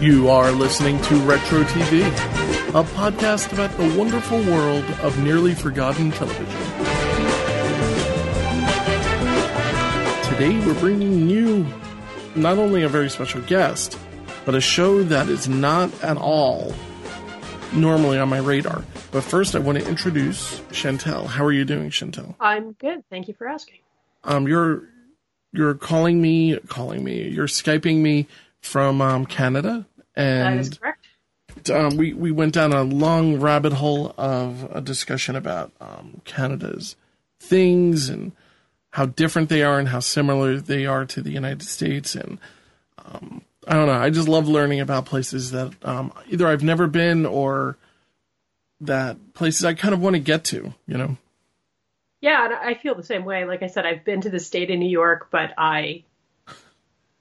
You are listening to Retro TV, a podcast about the wonderful world of nearly forgotten television. Today we're bringing you not only a very special guest, but a show that is not at all normally on my radar. But first, I want to introduce Chantel. How are you doing, Chantel? I'm good. Thank you for asking. Um, you're you're calling me, calling me. You're skyping me from um, Canada, That is and correct. um, we we went down a long rabbit hole of a discussion about um, Canada's things and how different they are and how similar they are to the United States. And um, I don't know. I just love learning about places that um, either I've never been or that places I kind of want to get to. You know. Yeah, I feel the same way. Like I said, I've been to the state of New York, but I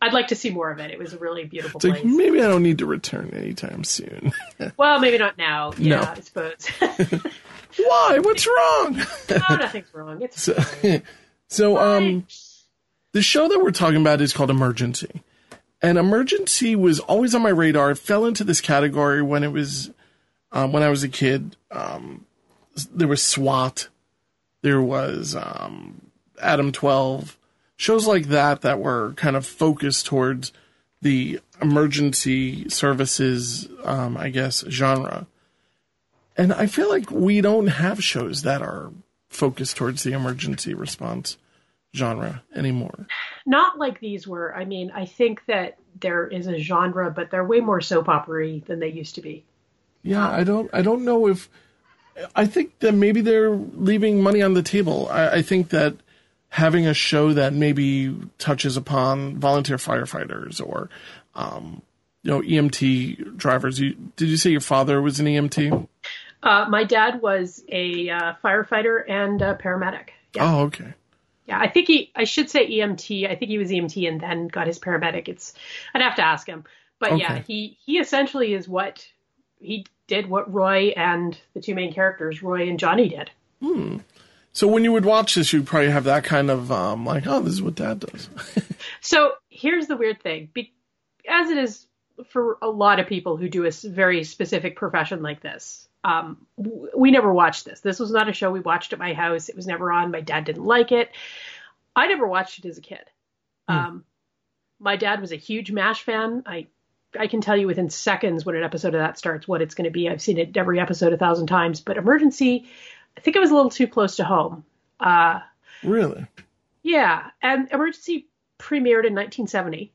I'd like to see more of it. It was a really beautiful like place. maybe I don't need to return anytime soon. well, maybe not now. Yeah, No. I suppose. Why? What's wrong? no, nothing's wrong. It's So, so um, the show that we're talking about is called Emergency, and Emergency was always on my radar. It fell into this category when it was um, when I was a kid. Um, there was SWAT, there was um, Adam Twelve, shows like that that were kind of focused towards the emergency services, um, I guess, genre. And I feel like we don't have shows that are focused towards the emergency response genre anymore. not like these were. I mean, I think that there is a genre, but they're way more soap opera than they used to be. Yeah, I don't I don't know if I think that maybe they're leaving money on the table. I, I think that having a show that maybe touches upon volunteer firefighters or um, you know EMT drivers. You did you say your father was an EMT? Uh, my dad was a uh, firefighter and a paramedic. Yeah. Oh, okay. Yeah, I think he. I should say EMT. I think he was EMT and then got his paramedic. It's. I'd have to ask him, but yeah, he he essentially is what he did. What Roy and the two main characters, Roy and Johnny, did. So when you would watch this, you'd probably have that kind of um, like, oh, this is what Dad does. So here's the weird thing, Be- as it is for a lot of people who do a very specific profession like this. Um, w- we never watched this. This was not a show we watched at my house. It was never on. My dad didn't like it. I never watched it as a kid. Um, my dad was a huge MASH fan. I I can tell you within seconds when an episode of that starts what it's going to be. I've seen it every episode a thousand times. But Emergency, I think it was a little too close to home. Uh, really? yeah, and Emergency premiered in 1970,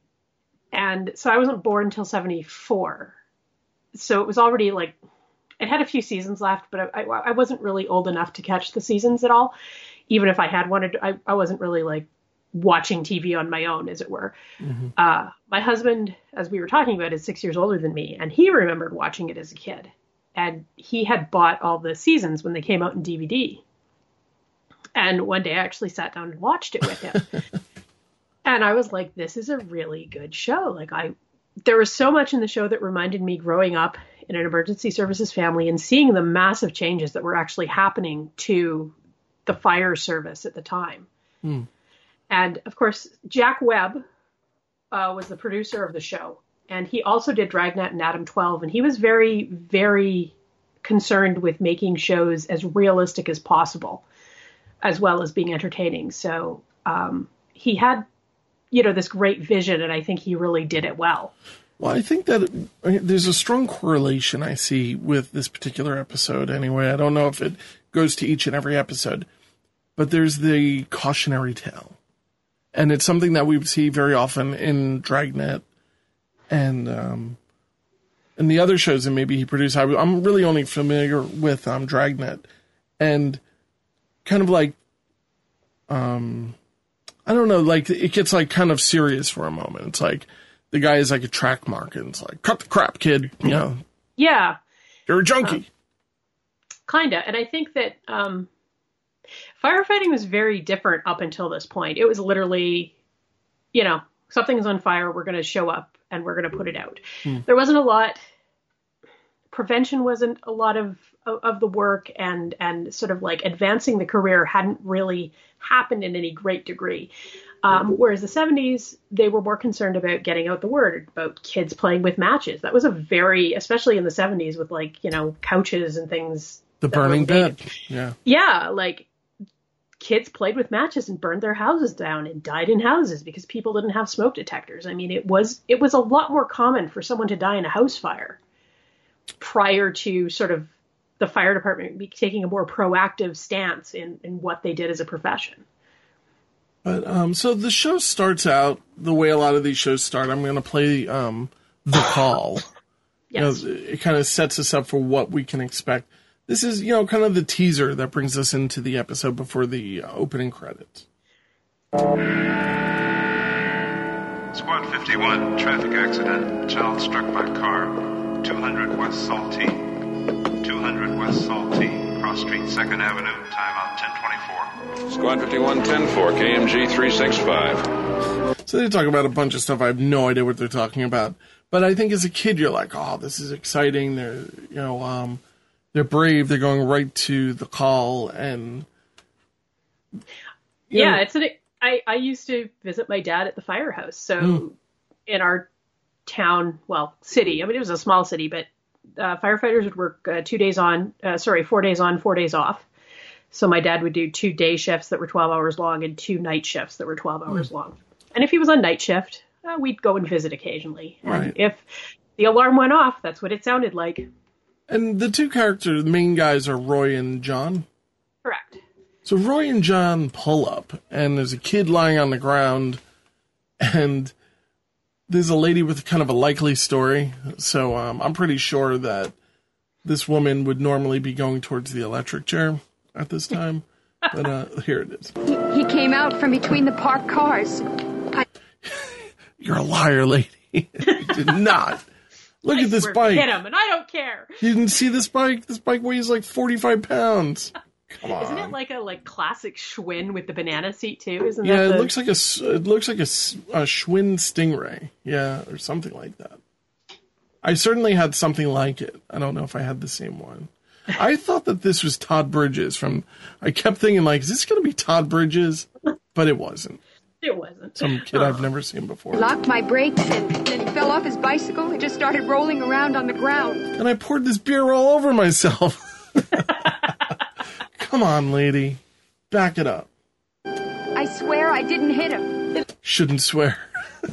and so I wasn't born until 74. So it was already like it had a few seasons left, but I, I, I wasn't really old enough to catch the seasons at all. Even if I had wanted, I, I wasn't really like watching TV on my own, as it were. Uh, my husband, as we were talking about, is six years older than me, and he remembered watching it as a kid. And he had bought all the seasons when they came out in DVD. And one day I actually sat down and watched it with him. and I was like, this is a really good show. Like I there was so much in the show that reminded me growing up in an emergency services family and seeing the massive changes that were actually happening to the fire service at the time. And of course, Jack Webb uh, was the producer of the show, and he also did Dragnet and Adam 12, and he was very, very concerned with making shows as realistic as possible, as well as being entertaining. So um, he had, you know, this great vision, and I think he really did it well. Well, I think that there's a strong correlation I see with this particular episode. Anyway, I don't know if it goes to each and every episode, but there's the cautionary tale, and it's something that we see very often in Dragnet and um, and the other shows that maybe he produced. I, I'm really only familiar with um, Dragnet, and kind of like, um, I don't know, like it gets like kind of serious for a moment. It's like the guy is like a track mark, and it's like, cut the crap, kid. You know, Yeah, you're a junkie. kinda. And I think that um, firefighting was very different up until this point. It was literally, you know, something's on fire, we're going to show up and we're going to put it out. There wasn't a lot. Prevention wasn't a lot of of of the work, and and sort of like advancing the career hadn't really happened in any great degree. Um, whereas the 70s, they were more concerned about getting out the word about kids playing with matches. That was a very, especially in the 70s with like, you know, couches and things. The burning bed. Yeah. Yeah, like kids played with matches and burned their houses down and died in houses because people didn't have smoke detectors. I mean, it was it was a lot more common for someone to die in a house fire prior to sort of the fire department taking a more proactive stance in, in what they did as a profession. But um, so the show starts out the way a lot of these shows start. I'm going to play um, the call. Yes. You know, it kind of sets us up for what we can expect. This is, you know, kind of the teaser that brings us into the episode before the uh, opening credits. Squad 51, traffic accident. Child struck by car. 200 West Saltine. 200 West Saltine. Cross Street, 2nd Avenue. Timeout 1024. Squad 51 10-4, KMG 365. So they talk about a bunch of stuff. I have no idea what they're talking about. But I think as a kid, you're like, oh, this is exciting. They're, you know, um, they're brave. They're going right to the call. And yeah, know, it's an. I I used to visit my dad at the firehouse. So in our town, well, city. I mean, it was a small city, but uh, firefighters would work uh, two days on. Uh, sorry, four days on, four days off. So my dad would do two day shifts that were 12 hours long and two night shifts that were 12 hours long. And if he was on night shift, uh, we'd go and visit occasionally. And Right. if the alarm went off, that's what it sounded like. And the two characters, the main guys are Roy and John. Correct. So Roy and John pull up, and there's a kid lying on the ground, and there's a lady with kind of a likely story. So um, I'm pretty sure that this woman would normally be going towards the electric chair at this time. But uh, here it is. He, he came out from between the parked cars. You're a liar, lady. you did not. Look at this bike. Hit him, and I don't care. You didn't see this bike? This bike weighs like 45 pounds. Come on. Isn't it like a like classic Schwinn with the banana seat too? Isn't Yeah, that it looks like a it looks like a Schwinn Stingray, yeah, or something like that. I certainly had something like it. I don't know if I had the same one. I thought that this was Todd Bridges from. I kept thinking like, is this going to be Todd Bridges? But it wasn't. It wasn't. Some kid I've never seen before. Locked my brakes and then he fell off his bicycle and just started rolling around on the ground. And I poured this beer all over myself. Come on, lady, back it up. I swear I didn't hit him. Shouldn't swear.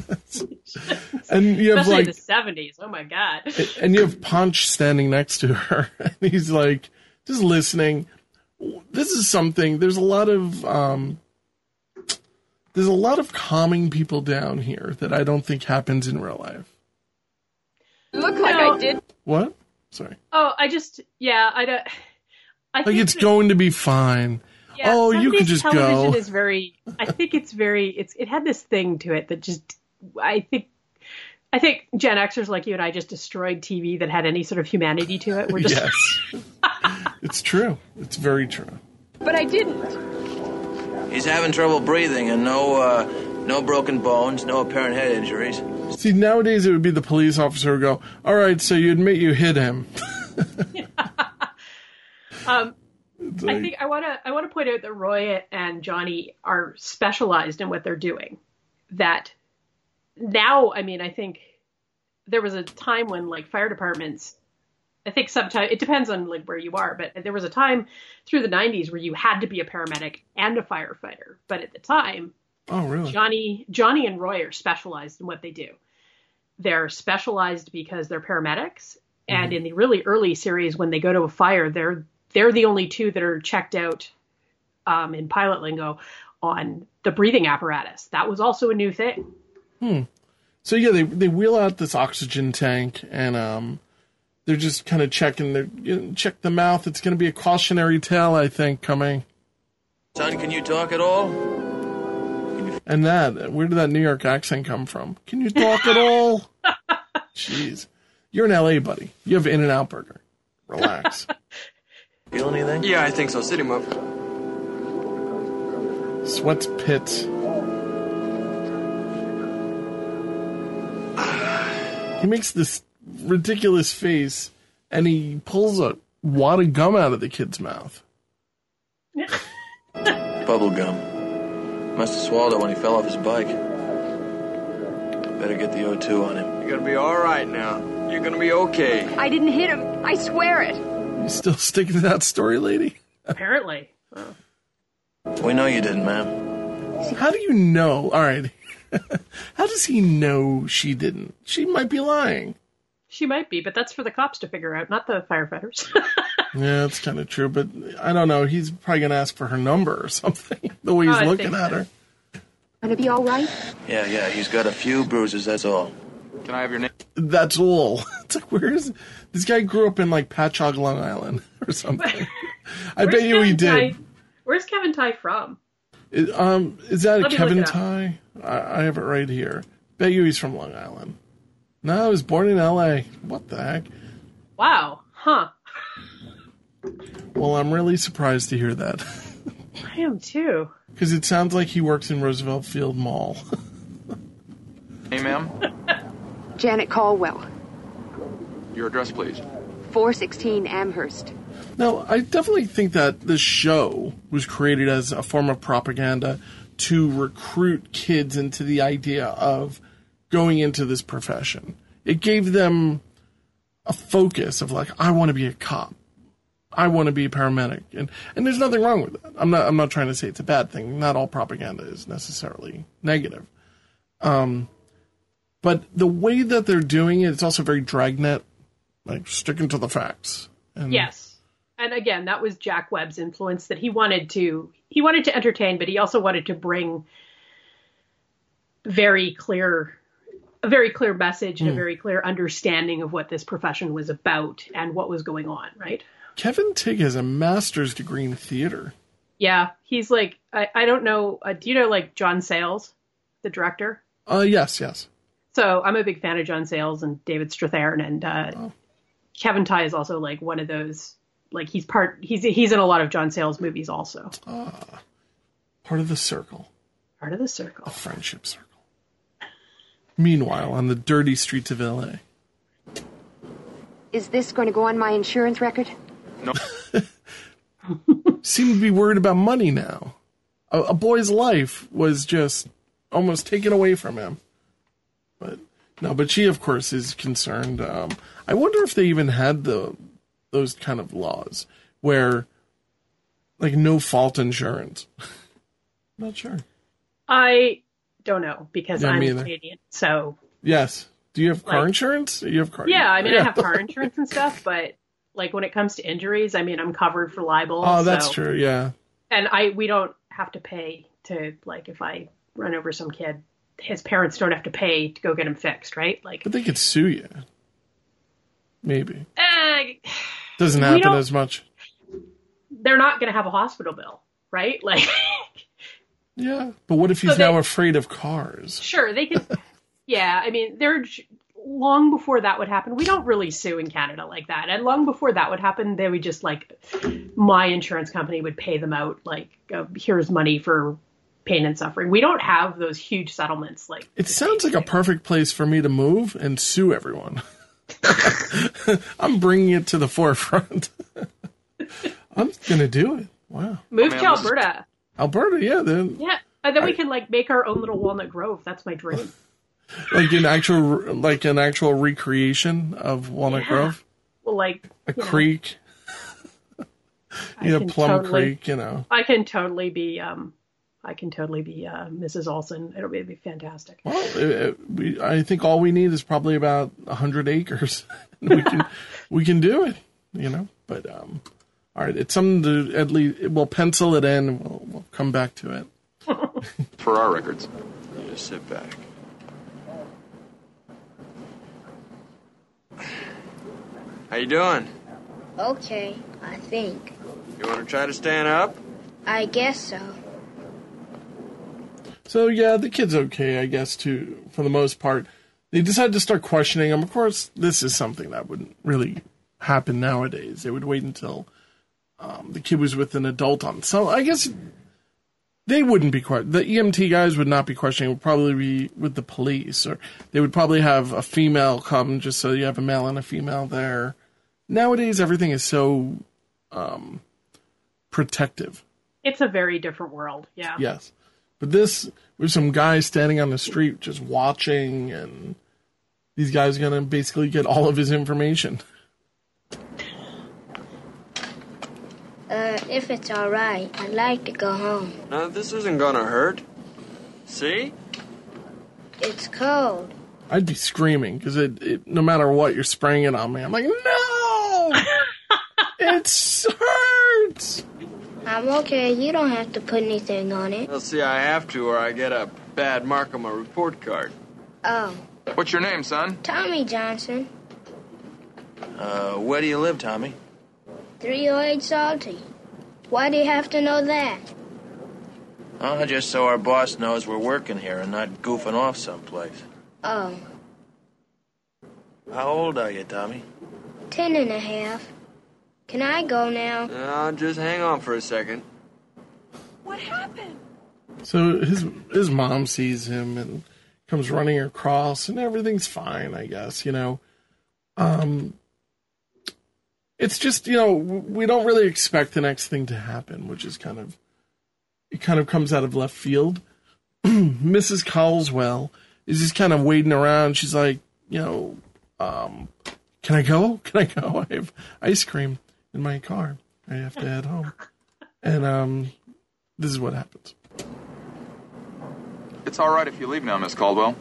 and you have Especially like the seventies. Oh my god. and you have Punch standing next to her, and he's like just listening. This is something. There's a lot of um, there's a lot of calming people down here that I don't think happens in real life. Look like No. I did. What? Sorry. Oh, I just yeah, I don't. I Like think it's that- going to be fine. yeah, oh, you can 70s just television go. Is very. I think it's very. It's it had this thing to it that just. I think. I think Gen Xers like you and I just destroyed TV that had any sort of humanity to it. We're just Yes, it's true. It's very true. But I didn't. He's having trouble breathing and no uh, no broken bones, no apparent head injuries. See, nowadays it would be the police officer who go, "All right, so you admit you hit him." Um, It's I think I want to I want to point out that Roy and Johnny are specialized in what they're doing. That now, I mean, I think there was a time when like fire departments. I think sometimes it depends on like where you are, but there was a time through the 90s where you had to be a paramedic and a firefighter. But at the time, oh, really? Johnny Johnny and Roy are specialized in what they do. They're specialized because they're paramedics, and in the really early series, when they go to a fire, they're they're the only two that are checked out um, in pilot lingo on the breathing apparatus. That was also a new thing. Hmm. So yeah, they they wheel out this oxygen tank and um, they're just kind of checking. They you know, check the mouth. It's going to be a cautionary tale, I think, coming. Son, can you talk at all? And that, where did that New York accent come from? Can you talk at all? Jeez, you're in L.A., buddy. You have In and Out Burger. Relax. Feel anything? Yeah, I think so. Sit him up. Sweats pits. He makes this ridiculous face, and he pulls a wad of gum out of the kid's mouth. Bubble gum. Must have swallowed it when he fell off his bike. Better get the O2 on him. You're gonna be all right now. You're gonna be okay. I didn't hit him. I swear it. You still sticking to that story, lady? Apparently. We know you didn't, ma'am. How do you know? All right. How does he know she didn't? She might be lying. She might be, but that's for the cops to figure out, not the firefighters. Yeah, that's kind of true, but I don't know. He's probably going to ask for her number or something, the way he's Oh, looking at so. her. Gonna be all right? Yeah, yeah, he's got a few bruises, that's all. Can I have your name? That's all. It's like, where is this guy? Grew up in like Patchogue, Long Island, or something. I bet Where's you he did. Ty- Where's Kevin Tighe from? Is, um, is that a Let me Kevin look it up. Ty? I, I have it right here. Bet you he's from Long Island. No, I was born in L.A. What the heck? Wow. Huh. Well, I'm really surprised to hear that I am too. because it sounds like he works in Roosevelt Field Mall. Hey, ma'am. Janet Caldwell, Your address, please. 416 Amherst. No, I definitely think that this show was created as a form of propaganda to recruit kids into the idea of going into this profession. It gave them a focus of like, I want to be a cop. I want to be a paramedic. And and there's nothing wrong with that. I'm not I'm not trying to say it's a bad thing. Not all propaganda is necessarily negative. Um but the way that they're doing it, it's also very dragnet, like sticking to the facts. And Yes. And again, that was Jack Webb's influence that he wanted to he wanted to entertain, but he also wanted to bring very clear a very clear message and a very clear understanding of what this profession was about and what was going on, right? Kevin Tighe has a master's degree in theater. Yeah, he's like I, I don't know. Uh, do you know like John Sayles, the director? Uh, yes, yes. So I'm a big fan of John Sayles and David Strathairn, and uh, Kevin Tighe is also like one of those. Like he's part. He's he's in a lot of John Sayles movies also. Part of the circle, Part of the circle. friendship circle. Meanwhile, on the dirty streets of LA, Is this going to go on my insurance record? No. Seem to be worried about money now. A, a boy's life was just almost taken away from him. But no, but she, of course, is concerned. Um, I wonder if they even had the those kind of laws where, like, no fault insurance. Not sure. I don't know because Yeah, I'm. Canadian. So Yes. Do you have car Like- insurance? You have car. yeah, I mean I have car insurance and stuff, but like when it comes to injuries, I mean I'm covered for libel. Oh, that's so- true. Yeah. And I we don't have to pay to like if I run over some kid, his parents don't have to pay to go get him fixed, right? Like But they could sue you. Maybe. eh, Doesn't happen as much. they're not going to have a hospital bill, right? Like Yeah. But what if he's So they- now afraid of cars? Sure, they can. yeah, I mean, they're long before that would happen. We don't really sue in Canada like that, and long before that would happen, they would just like my insurance company would pay them out like uh, here's money for pain and suffering. We don't have those huge settlements like. It sounds like a perfect place for me to move and sue everyone. I'm bringing it to the forefront. I'm going to do it. Wow. Move man, to this is- Alberta. Alberta, yeah, then Yeah, and then we can like make our own little Walnut Grove. That's my dream. like an actual like an actual recreation of Walnut Yeah. Grove, Well, like a you know, creek, I you know, Plum totally- Creek, you know. I can totally be. um I can totally be uh, Mrs. Oleson. It'll be, it'll be fantastic. Well, it, it- we, I think all we need is probably about hundred acres. we can we can do it, you know. But um, all right, it's something to at least we'll pencil it in. We'll, we'll come back to it. For our records. You just sit back. How you doing? Okay, I think. You want to try to stand up? I guess so. So yeah, the kid's okay, I guess, too, for the most part. They decided to start questioning him. Of course, this is something that wouldn't really happen nowadays. They would wait until um, the kid was with an adult on. So I guess they wouldn't be the EMT guys would not be questioning. It would probably be with the police, or they would probably have a female come just so you have a male and a female there. Nowadays, everything is so um, protective. It's a very different world. Yeah. Yes. But this, with some guys standing on the street just watching, and these guys are gonna basically get all of his information. Uh, if it's all right, I'd like to go home. No, this isn't gonna hurt. See? It's cold. I'd be screaming because it, it, no matter what, you're spraying it on me. I'm like, no, it hurts. I'm okay. You don't have to put anything on it. Well, see, I have to, or I get a bad mark on my report card. Oh, What's your name, son? Tommy Johnson. Uh, where do you live, Tommy? 308 Salty. Why do you have to know that? Oh, just so our boss knows we're working here and not goofing off someplace. Oh, How old are you, Tommy? ten and a half. Can I go now? Uh, just hang on for a second. What happened? So his his mom sees him and comes running across, and everything's fine, I guess. You know, um, it's just you know we don't really expect the next thing to happen, which is kind of it kind of comes out of left field. Mrs. Caldwell is just kind of waiting around. She's like, you know, um, can I go? Can I go? I have ice cream in my car. I have to head home, and um, this is what happens. It's all right if you leave now, Miss Caldwell.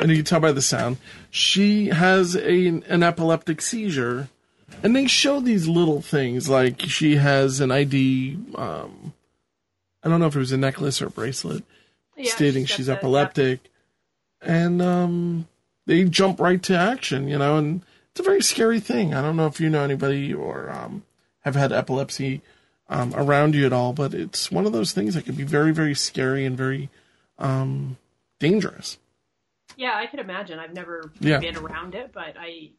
And you can tell by the sound. She has a an epileptic seizure and they show these little things like she has an id um i don't know if it was a necklace or a bracelet Yeah, stating she's she's epileptic. And um they jump right to action you know and it's a very scary thing. I don't know if you know anybody or um have had epilepsy um, around you at all but it's one of those things that can be very very scary and very um dangerous Yeah, I could imagine. I've never Yeah. been around it, but I.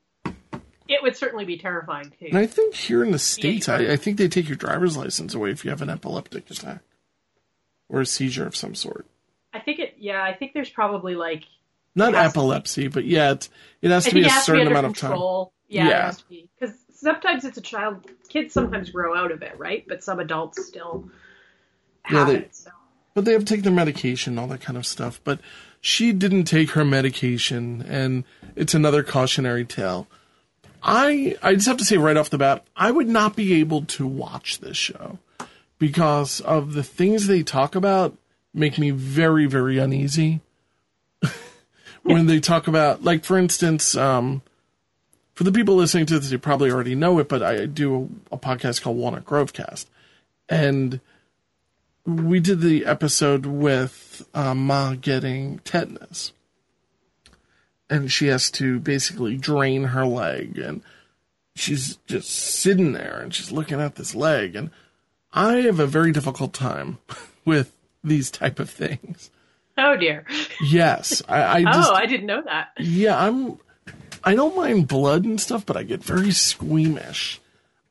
It would certainly be terrifying too. And I think here in the States, I, I think they take your driver's license away if you have an epileptic attack or a seizure of some sort. I think it. Yeah, I think there's probably like Not It has to epilepsy, but yeah, it has to be a has be certain under amount of time. Yeah, Yeah. it has to be because sometimes it's a child. Kids sometimes grow out of it, right? But some adults still Yeah, they- it. So. But they have to take their medication, all that kind of stuff. But she didn't take her medication, and it's another cautionary tale. I I just have to say right off the bat, I would not be able to watch this show because of the things they talk about make me very very uneasy. when they talk about, like for instance, um, for the people listening to this, you probably already know it, but I do a, a podcast called Walnut Grove Cast, and we did the episode with uh, Ma getting tetanus, and she has to basically drain her leg, and she's just sitting there and she's looking at this leg, and I have a very difficult time with these type of things. Oh dear. Yes, I, I just oh, I didn't know that. yeah, I'm. I don't mind blood and stuff, but I get very squeamish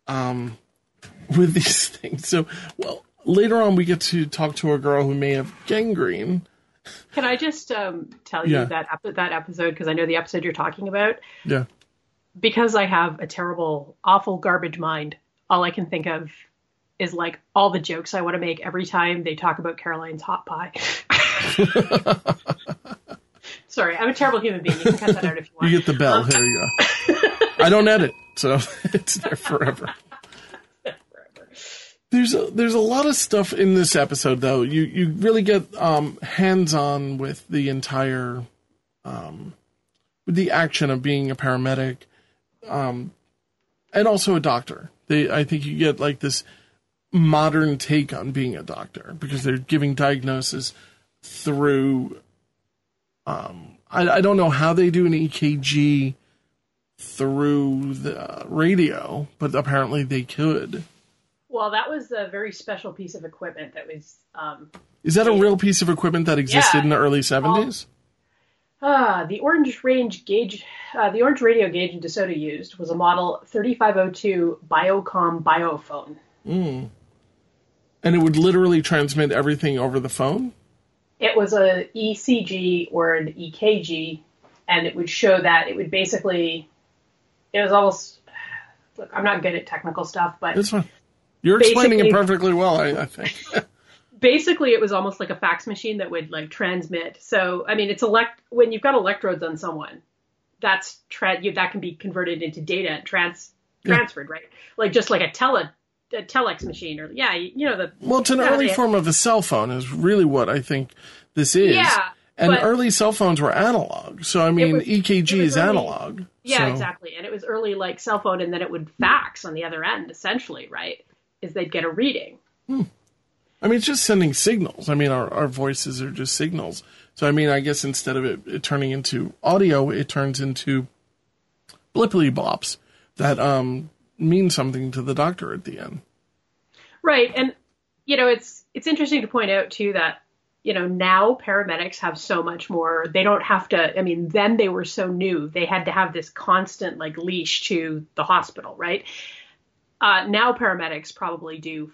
um, with these things. So, well, later on we get to talk to a girl who may have gangrene. Can I just um, tell you Yeah. that ep- that episode because I know the episode you're talking about. Yeah, Because I have a terrible, awful garbage mind. All I can think of is like all the jokes I want to make every time they talk about Caroline's hot pie. Sorry, I'm a terrible human being. You can cut that out if you want. you get the bell. Here you go. I don't edit, so it's there forever. There's a, there's a lot of stuff in this episode though. You you really get um, hands on with the entire um, with the action of being a paramedic, um, and also a doctor. They I think you get like this modern take on being a doctor because they're giving diagnosis through. Um, I, I don't know how they do an EKG through the radio, but apparently they could. Well, that was a very special piece of equipment that was um, Is that a real piece of equipment that existed Yeah. in the early 70s? Ah, the Orange Range gauge, uh, the Orange radio Gage in DeSoto used was a model 3502 Biocom Biophone. And it would literally transmit everything over the phone? It was a ECG or an EKG, and it would show that it would basically, it was almost, look, I'm not good at technical stuff, but. You're explaining it perfectly well, I, I think. basically it was almost like a fax machine that would like transmit. So I mean, it's elect when you've got electrodes on someone, that's tra- you, that can be converted into data and trans Yeah. transferred, right? Like just like a tele a telex machine or yeah, you, you know the well, it's an early yeah. form of a cell phone, is really what I think this is. Yeah, And early cell phones were analog. So, I mean, was- EKG is early- analog. yeah So- exactly, and it was early like cell phone, and then it would fax on the other end essentially, right? Is they'd get a reading. I mean, it's just sending signals. I mean, our, our voices are just signals. So, I mean, I guess instead of it, it turning into audio, it turns into blippity bops that um, mean something to the doctor at the end. Right. And you know, it's it's interesting to point out too that you know, now paramedics have so much more. They don't have to I mean, then they were so new. They had to have this constant like leash to the hospital, right? Uh now paramedics probably do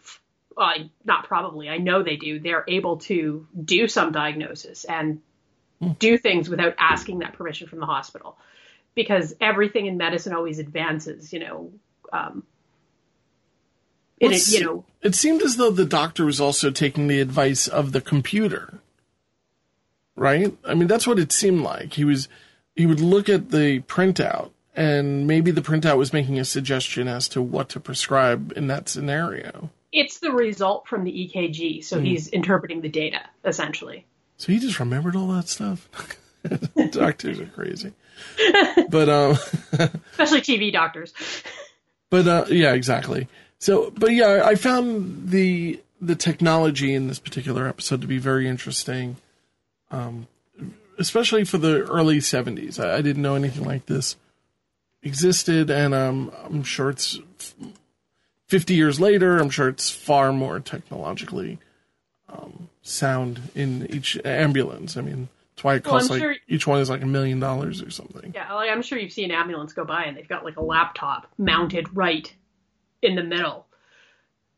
uh, not probably, I know they do. They're able to do some diagnosis and do things without asking that permission from the hospital because everything in medicine always advances, you know. Um, Well, it, you know, It seemed as though the doctor was also taking the advice of the computer. Right? I mean, that's what it seemed like. He was he would look at the printout and maybe the printout was making a suggestion as to what to prescribe in that scenario. it's the result from the EKG, so he's interpreting the data essentially. So he just remembered all that stuff. Doctors are crazy. But um Especially TV doctors. But uh, yeah, exactly. So, but yeah, I found the the technology in this particular episode to be very interesting, um, especially for the early '70s. I, I didn't know anything like this existed, and um, I'm sure it's 50 years later. I'm sure it's far more technologically um, sound in each ambulance. I mean, that's why it costs I'm like sure- each one is like a million dollars or something. Yeah, like, I'm sure you've seen an ambulance go by and they've got like a laptop mounted right in the middle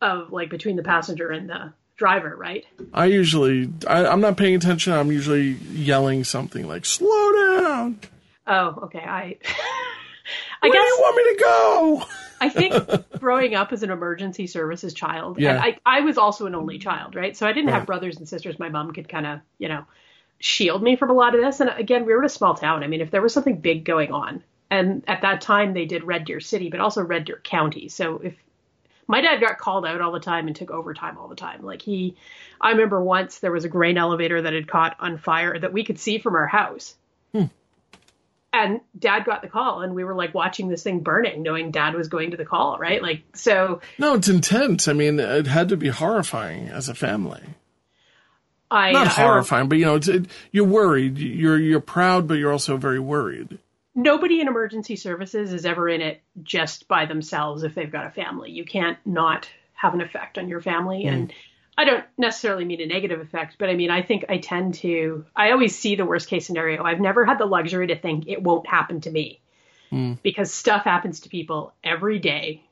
of like between the passenger and the driver, right? I usually, I, I'm not paying attention. I'm usually yelling something like "Slow down! Oh, okay. I I Where guess do you want me to go?" I think growing up as an emergency services child, Yeah. and I, I was also an only child, right? So I didn't Right. have brothers and sisters. My mom could kind of, you know, shield me from a lot of this. And again, we were in a small town. I mean, if there was something big going on, and at that time they did Red Deer City, but also Red Deer County. So if my dad got called out all the time and took overtime all the time. Like he, I remember once there was a grain elevator that had caught on fire that we could see from our house. And dad got the call, and we were like watching this thing burning, knowing dad was going to the call, right? Like, so No, it's intense. I mean, it had to be horrifying as a family. I Not uh, I horrifying, but you know, it's, it, you're worried. You're you're proud, but you're also very worried. nobody in emergency services is ever in it just by themselves if they've got a family. You can't not have an effect on your family. And I don't necessarily mean a negative effect, but I mean, I think I tend to, I always see the worst case scenario. I've never had the luxury to think it won't happen to me because stuff happens to people every day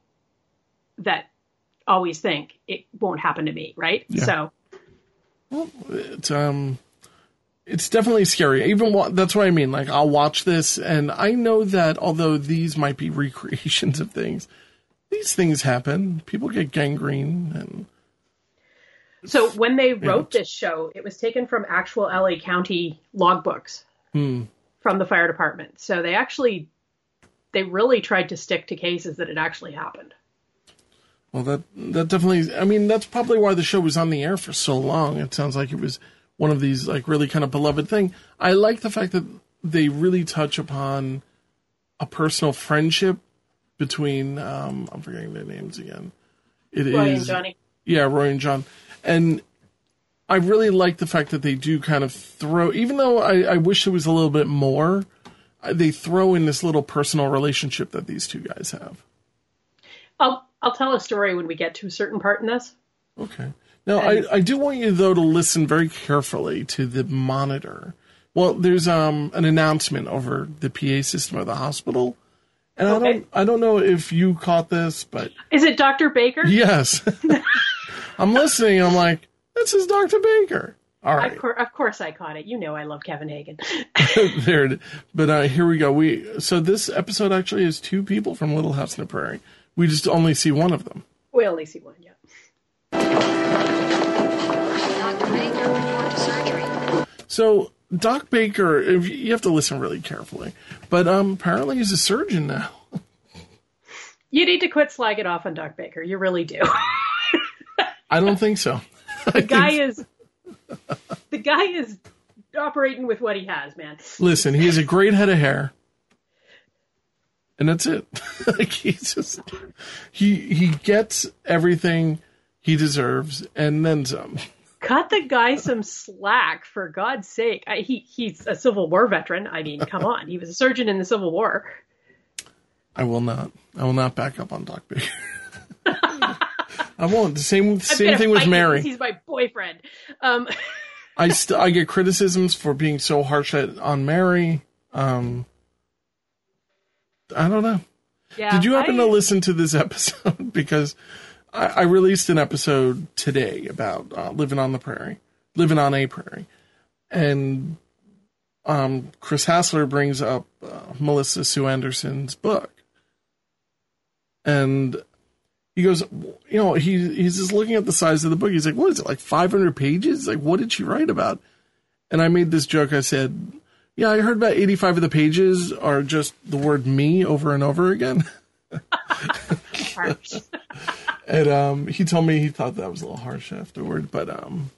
that always think it won't happen to me. Right. So well, It's um, it's definitely scary. Even wa- that's what I mean. Like I'll watch this, and I know that although these might be recreations of things, these things happen. People get gangrene, and So when they wrote this show, it was taken from actual LA County logbooks from the fire department. So they actually, they really tried to stick to cases that had actually happened. well, that that definitely. I mean, that's probably why the show was on the air for so long. It sounds like it was one of these like really kind of beloved thing. I like the fact that they really touch upon a personal friendship between. Um, I'm forgetting their names again. It is Roy and Johnny. Yeah, Roy and John. And I really like the fact that they do kind of throw, even though I, I wish there was a little bit more, uh, they throw in this little personal relationship that these two guys have. I'll I'll tell a story when we get to a certain part in this. Okay. Now, I, I do want you, though, to listen very carefully to the monitor. Well, there's um, an announcement over the PA system of the hospital. And I don't, I don't know if you caught this, but Is it Dr. Baker? yes, I'm listening. I'm like, this is Dr. Baker. All right. Of, cor- of course, I caught it. You know, I love Kevin Hagen. there, but uh, here we go. We so this episode actually is two people from Little House on the Prairie. We just only see one of them. We only see one. Yeah. Dr. Baker, report to surgery. So Doc Baker, you have to listen really carefully, but um, apparently he's a surgeon now. you need to quit slagging off on Doc Baker. You really do. I don't think so. the guy is the guy is operating with what he has, man. Listen, he has a great head of hair, and that's it. like he's just he he gets everything he deserves and then some. Cut the guy some slack, for God's sake. I, he he's a Civil War veteran. I mean, come on. He was a surgeon in the Civil War. I will not. I will not back up on Doc Baker. I won't. The same same thing with Mary. He's my boyfriend. Um, I st- I get criticisms for being so harsh at, on Mary. Um, I don't know. yeah. Did you happen I- to listen to this episode? because I, I released an episode today about uh, living on the prairie, living on a prairie, and um, Chris Hassler brings up uh, Melissa Sue Anderson's book, and he goes, you know, he he's just looking at the size of the book. He's like, what is it, like 500 pages? Like, what did she write about? And I made this joke. I said, yeah, I heard about 85 of the pages are just the word me over and over again. And um, he told me he thought that was a little harsh afterward, but um,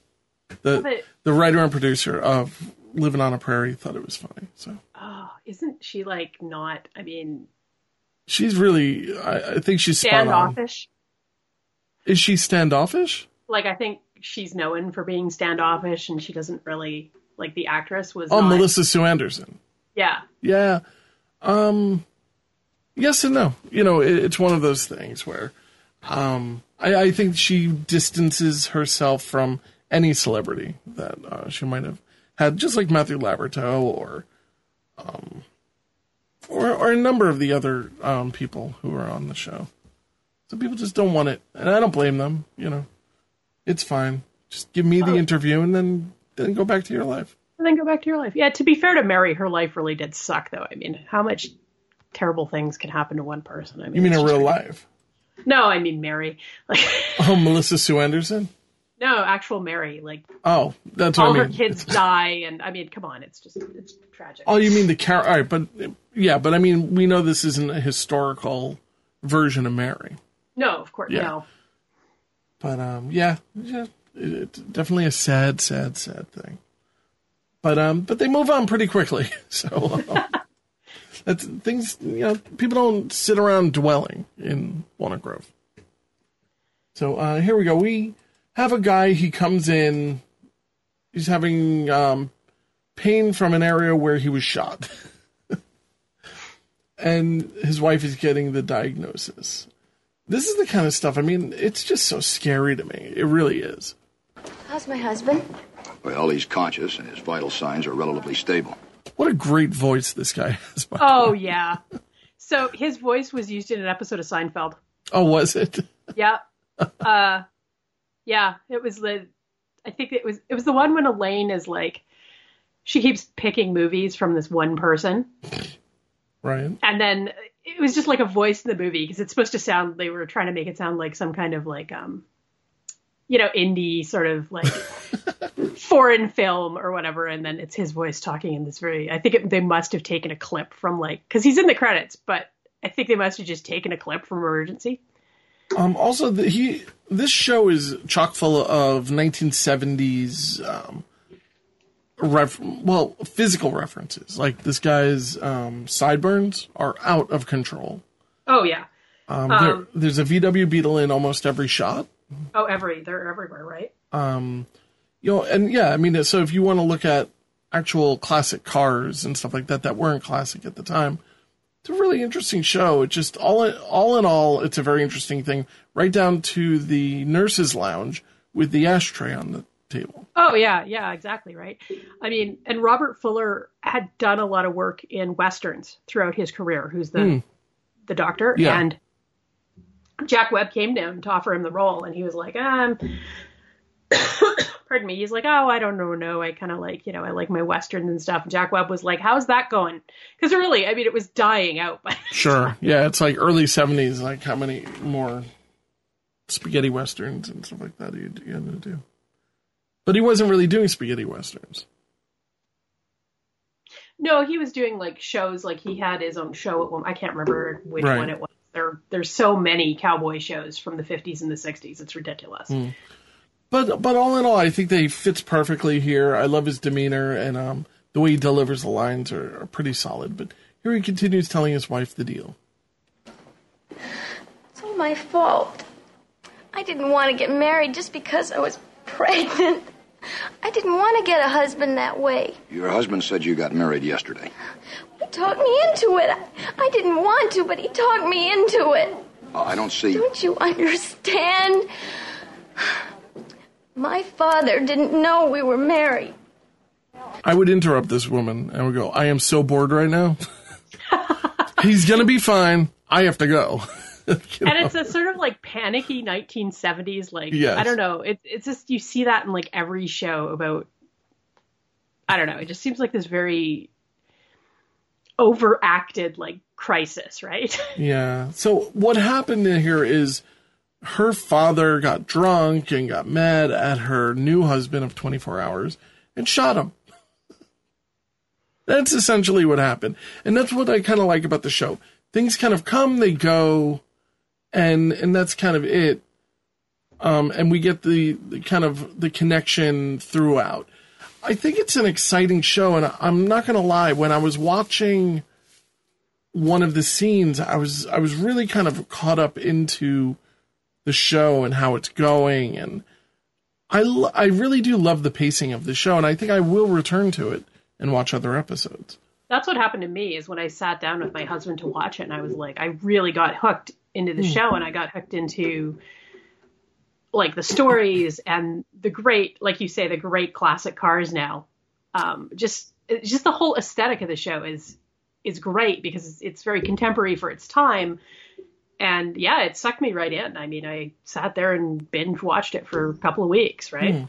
the But- the writer and producer of Living on a Prairie thought it was funny. So Oh, isn't she like not? I mean, she's really, I, I think she's standoffish. Is she standoffish? Like I think she's known for being standoffish, and she doesn't really like the actress was. Oh, not- Melissa Sue Anderson. Yeah, Yeah. Um, yes and no. You know, it, it's one of those things where um, I, I think she distances herself from any celebrity that uh, she might have had, just like Matthew Labyorteaux or, um, or or a number of the other um, people who are on the show. So people just don't want it, and I don't blame them. You know, it's fine. Just give me the interview, and then then go back to your life. and then go back to your life. Yeah, to be fair to Mary, her life really did suck, though. I mean, how much terrible things can happen to one person? I mean, You mean in just- real life? No, I mean Mary. Like, Oh, Melissa Sue Anderson. No, actual Mary. Like, Oh, that's all what I her mean. kids die, and I mean, come on, it's just it's tragic. Oh, you mean the character? All right, but yeah, but I mean, we know this isn't a historical version of Mary, no, of course, Yeah. no. but um, yeah, yeah, it, it's definitely a sad, sad, sad thing. But um, but they move on pretty quickly, so um, that's things. You know, people don't sit around dwelling in Walnut Grove. So uh, here we go. We have a guy. He comes in. He's having um, pain from an area where he was shot. and his wife is getting the diagnosis. This is the kind of stuff, I mean, it's just so scary to me. It really is. How's my husband? Well, he's conscious and his vital signs are relatively stable. What a great voice this guy has. by Oh way. yeah. So his voice was used in an episode of Seinfeld. Oh, was it? Yeah. Uh, yeah. It was the. I think it was it was the one when Elaine is like, she keeps picking movies from this one person, Right. and then it was just like a voice in the movie because it's supposed to sound. They were trying to make it sound like some kind of like um, you know, indie sort of like foreign film or whatever, and then it's his voice talking in this very. I think it, they must have taken a clip from like because he's in the credits, but I think they must have just taken a clip from Emergency. Um, also, the, he this show is chock full of 1970s, um, ref, well, physical references. Like this guy's um, sideburns are out of control. Oh yeah. Um, Um, there, there's a VW Beetle in almost every shot. Oh, every they're everywhere, right? Um, you know, and yeah, I mean, so if you want to look at actual classic cars and stuff like that that weren't classic at the time, it's a really interesting show. It just all in, all in all, it's a very interesting thing. Right down to the nurses' lounge with the ashtray on the table. Oh yeah, yeah, exactly right. I mean, and Robert Fuller had done a lot of work in westerns throughout his career. Who's the Hmm. the doctor? Yeah. And Jack Webb came to him to offer him the role, and he was like, um. Pardon me. He's like, oh, I don't know, no. I kind of like, you know, I like my westerns and stuff. And Jack Webb was like, how's that going? Because really, I mean, it was dying out. But Sure, yeah, it's like early '70s. Like how many more spaghetti westerns and stuff like that are you, gonna do? But he wasn't really doing spaghetti westerns. No, he was doing like shows. Like he had his own show at one. I can't remember which Right. one it was. There, there's so many cowboy shows from the 50s and the 60s. It's ridiculous. Hmm. But but all in all, I think that he fits perfectly here. I love his demeanor and um, the way he delivers the lines are, are pretty solid. But here he continues telling his wife the deal. It's all my fault. I didn't want to get married just because I was pregnant. I didn't want to get a husband that way. Your husband said you got married yesterday. He talked me into it. I, I didn't want to, but he talked me into it. Uh, I don't see. Don't you understand? My father didn't know we were married. I would interrupt this woman and would go, I am so bored right now. He's going to be fine. I have to go. You And it's a sort of like panicky 1970s, like Yes. I don't know. It's it's just you see that in like every show about. I don't know. It just seems like this very overacted like crisis, right? Yeah. So what happened here is her father got drunk and got mad at her new husband of 24 hours and shot him. That's essentially what happened. And that's what I kind of like about the show. Things kind of come, they go, and and that's kind of it. Um, and we get the, the kind of the connection throughout. I think it's an exciting show, and I'm not gonna lie. When I was watching one of the scenes, I was I was really kind of caught up into the show and how it's going, and I lo- I really do love the pacing of the show, and I think I will return to it and watch other episodes. That's what happened to me is when I sat down with my husband to watch it and I was like I really got hooked into the Hmm. show and I got hooked into like the stories and the great like you say the great classic cars now. Um just just the whole aesthetic of the show is is great because it's, it's very contemporary for its time. And yeah, it sucked me right in. I mean, I sat there and binge watched it for a couple of weeks, right? Hmm.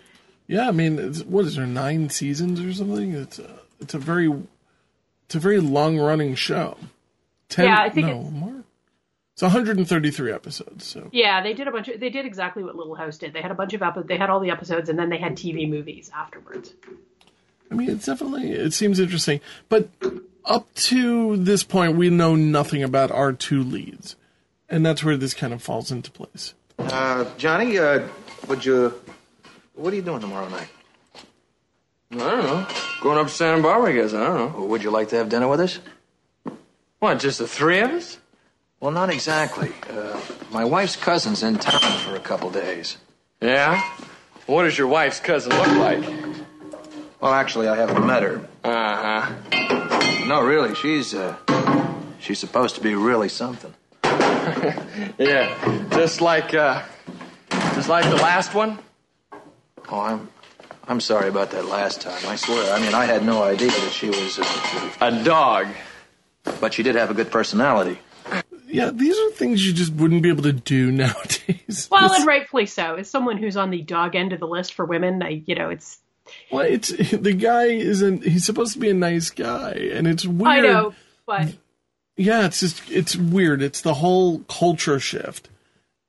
Yeah, I mean, it's, what is there nine seasons or something? It's a, it's a very it's a very long running show. Ten, Yeah, I think no, more. It's 133 episodes. So Yeah, they did a bunch of. They did exactly what Little House did. They had a bunch of episodes. They had all the episodes, and then they had TV movies afterwards. I mean, it's definitely it seems interesting, but up to this point, we know nothing about our two leads, and that's where this kind of falls into place. Uh, Johnny, uh, would you. What are you doing tomorrow night? I don't know. Going up to Santa Barbara, I guess. I don't know. Would you like to have dinner with us? What, just the three of us? Well, not exactly. Uh, my wife's cousin's in town for a couple days. Yeah? What does your wife's cousin look like? Well, actually, I haven't met her. Uh huh. No, really, she's, uh, she's supposed to be really something. Yeah, just like, uh, just like the last one? Oh, I'm, I'm sorry about that last time. I swear. I mean, I had no idea that she was, uh, A dog. but she did have a good personality. Yeah, these are things you just wouldn't be able to do nowadays. Well, This- and rightfully so. As someone who's on the dog end of the list for women, I, you know, it's. well, it's the guy isn't. He's supposed to be a nice guy, and it's weird. I know, but Yeah, it's just it's weird. It's the whole culture shift,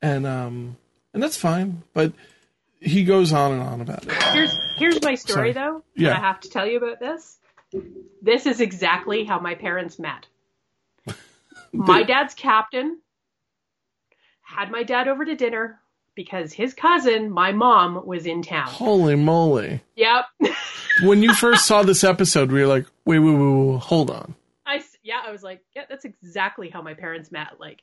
and um, and that's fine. But he goes on and on about it. here's here's my story Sorry. though. Yeah. that I have to tell you about this. This is exactly how my parents met. my dad's captain had my dad over to dinner because his cousin, my mom, was in town. Holy moly! Yep. When you first saw this episode, we were like, wait, wait, wait, wait hold on. Yeah, I was like, yeah, that's exactly how my parents met. Like,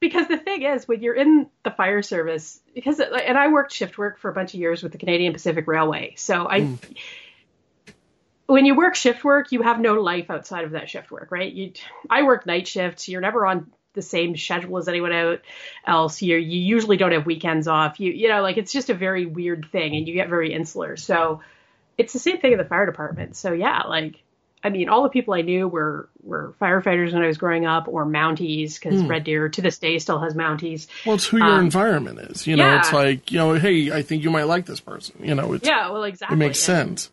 because the thing is, when you're in the fire service, because and I worked shift work for a bunch of years with the Canadian Pacific Railway, so I. Mm. When you work shift work, you have no life outside of that shift work, right? You, I work night shifts. You're never on the same schedule as anyone else. You you usually don't have weekends off. You you know like it's just a very weird thing, and you get very insular. So it's the same thing in the fire department. So yeah, like I mean, all the people I knew were were firefighters when I was growing up, or Mounties, because Hmm. Red Deer to this day still has Mounties. Well, it's who your Um, environment is. You know, yeah. it's like you know, hey, I think you might like this person. You know, it's, Yeah, well, exactly. it makes And- sense.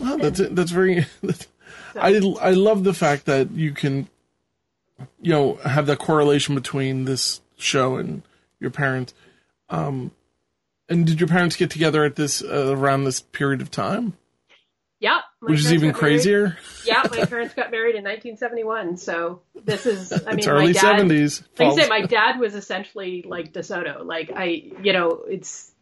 Well, that's that's very. I I love the fact that you can, you know, have that correlation between this show and your parents. Um, and did your parents get together at this uh, around this period of time? Yep. which is even crazier. yeah, my parents got married in 1971. So this is, I mean, it's my early dad, seventies. Like I say, my dad was essentially like DeSoto. Like I, you know, it's.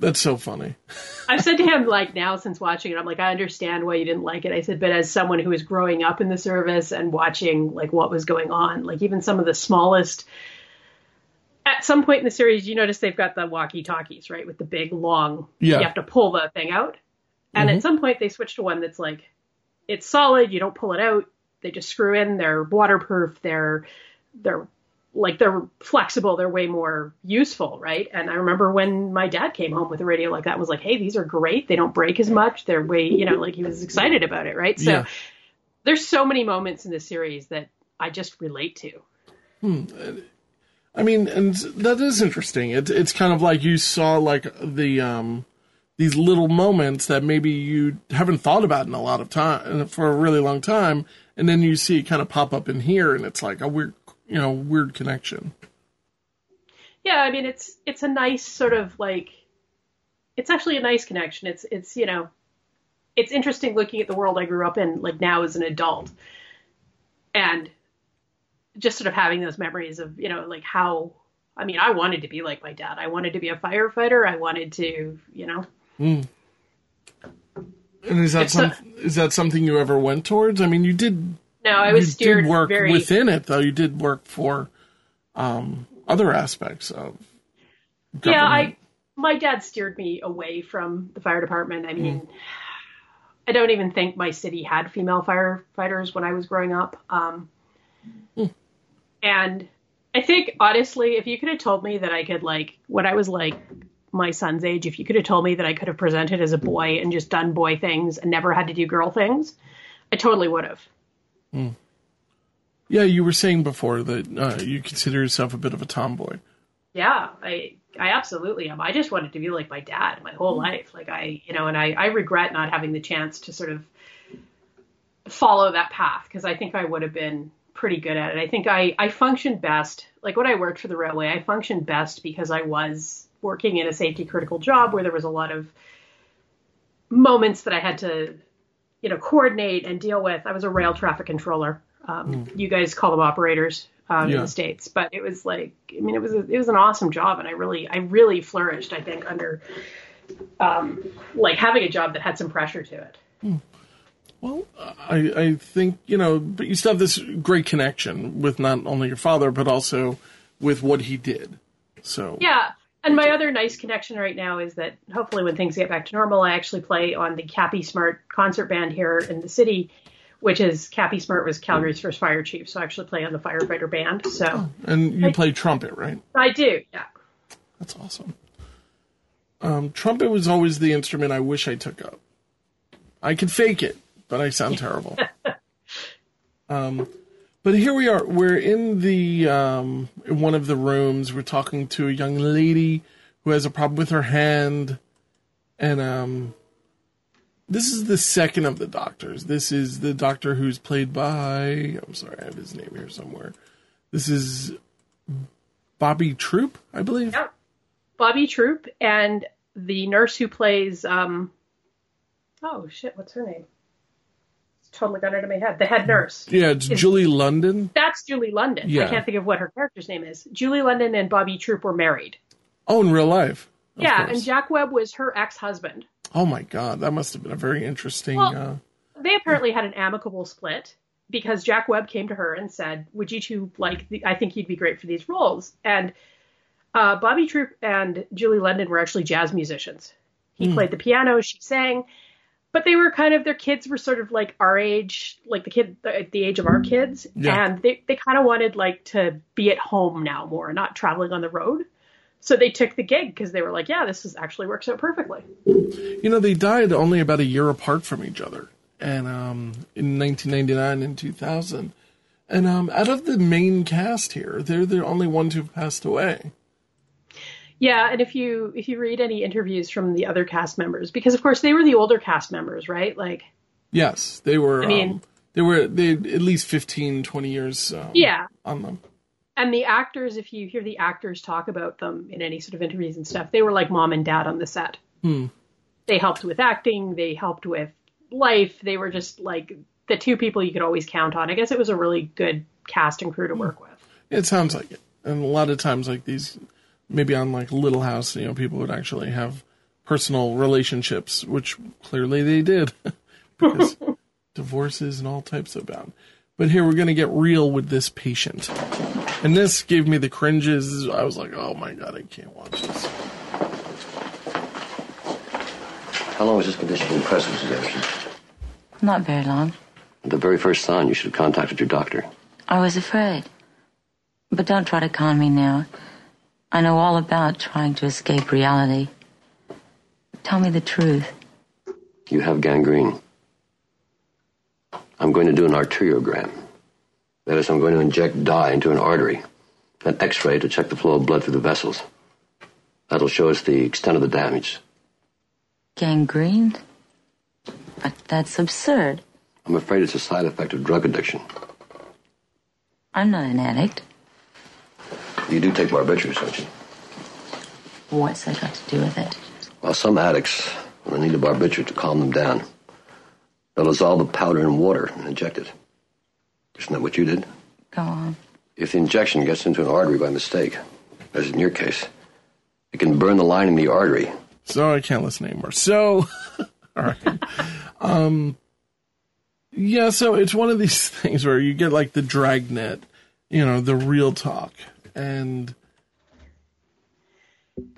That's so funny. I've said to him like now since watching it, I'm like, I understand why you didn't like it. I said, but as someone who was growing up in the service and watching like what was going on, like even some of the smallest. At some point in the series, you notice they've got the walkie talkies, right, with the big long. Yeah. You have to pull the thing out, and Mhm. at some point they switch to one that's like, it's solid. You don't pull it out. They just screw in. They're waterproof. They're they're like they're flexible. They're way more useful, right? And I remember when my dad came home with a radio like that, was like, hey, these are great. They don't break as much. They're way, you know, like he was excited about it, right? So Yeah. there's so many moments in this series that I just relate to. Hmm. I mean, and that is interesting. It's it's kind of like you saw like the um these little moments that maybe you haven't thought about in a lot of time for a really long time, and then you see it kind of pop up in here, and it's like a weird, you know, weird connection. Yeah, I mean it's it's a nice sort of like it's actually a nice connection. It's it's you know it's interesting looking at the world I grew up in like now as an adult and just sort of having those memories of you know like how I mean I wanted to be like my dad. I wanted to be a firefighter. I wanted to you know Mm. And is that some, is that something you ever went towards? I mean, you did. no I was you steered did work very within it, though. You did work for um, other aspects of. yeah I my dad steered me away from the fire department. I mean. I don't even think my city had female firefighters when I was growing up. Um, And I think honestly, if you could have told me that I could like when I was like my son's age, if you could have told me that I could have presented as a boy and just done boy things and never had to do girl things, I totally would have. Mm. Yeah, you were saying before that uh, you consider yourself a bit of a tomboy. Yeah, I I absolutely am. I just wanted to be like my dad my whole life. Like I, you know, and I I regret not having the chance to sort of follow that path because I think I would have been pretty good at it. I think I I functioned best like when I worked for the railway. I functioned best because I was working in a safety critical job where there was a lot of moments that I had to you know coordinate and deal with. I was a rail traffic controller. Um, You guys call them operators um, in the states, but it was like I mean it was a, it was an awesome job, and I really I really flourished. I think under um, like having a job that had some pressure to it. Well, I, I think, you know, but you still have this great connection with not only your father, but also with what he did. So, Yeah. And my other nice connection right now is that hopefully when things get back to normal, I actually play on the Cappy Smart concert band here in the city, which is Cappy Smart was Calgary's first fire chief. So I actually play on the firefighter band. So and you play trumpet, right? I do. Yeah. That's awesome. Um, trumpet was always the instrument I wish I took up. I could fake it, but I sound terrible. um, but here we are. We're in the um, in one of the rooms. We're talking to a young lady who has a problem with her hand, and um, this is the second of the doctors. This is the doctor who's played by. I'm sorry, I have his name here somewhere. This is Bobby Troup, I believe. Yep. Bobby Troup and the nurse who plays um oh shit, what's her name? Totally got it in my head. The head nurse. Yeah, it's Is- Julie London. That's Julie London. Yeah. I can't think of what her character's name is. Julie London and Bobby Troup were married. Oh, in real life. Yeah, course. and Jack Webb was her ex-husband. Oh my god, that must have been a very interesting. Well- uh, They apparently had an amicable split because Jack Webb came to her and said, "Would you two like? The, I think you'd be great for these roles." And uh, Bobby Troup and Julie London were actually jazz musicians. He Hmm. played the piano, she sang, but they were kind of their kids were sort of like our age, like the kid at the age of our kids, Yeah. and they they kind of wanted like to be at home now more, not traveling on the road. So they took the gig because they were like, "Yeah, this is actually works out perfectly." you know, they died only about a year apart from each other, and um, in 1999 and 2000. And um, out of the main cast here, they're the only ones who've passed away. Yeah, and if you if you read any interviews from the other cast members, because of course they were the older cast members, right? Like, Yes, they were. I mean- um, they were they at least 15, 20 years. Um, Yeah. on them. and the actors, if you hear the actors talk about them in any sort of interviews and stuff, they were like mom and dad on the set. Hmm. they helped with acting, they helped with life. They were just like the two people you could always count on. I guess it was a really good cast and crew to work with. It sounds like it. And a lot of times, like these, maybe on like Little House, you know, people would actually have personal relationships, which clearly they did, because divorces and all types of bad. But here we're going to get real with this patient. And this gave me the cringes. I was like, oh my God, I can't watch this. How long was this condition in press, Mrs. Not very long. The very first sign, you should have contacted your doctor. I was afraid. But don't try to con me now. I know all about trying to escape reality. Tell me the truth. You have gangrene. I'm going to do an arteriogram. That is, I'm going to inject dye into an artery, an x ray to check the flow of blood through the vessels. That'll show us the extent of the damage. Gangrene? But that's absurd. I'm afraid it's a side effect of drug addiction. I'm not an addict. You do take barbiturates, don't you? What's that got to do with it? Well, some addicts when they need a barbiturate to calm them down. They'll dissolve the powder in water and inject it. Isn't that what you did? Go on. If the injection gets into an artery by mistake, as in your case, it can burn the line in the artery. So I can't listen anymore. So, all right. Um, yeah, so it's one of these things where you get like the dragnet, you know, the real talk, and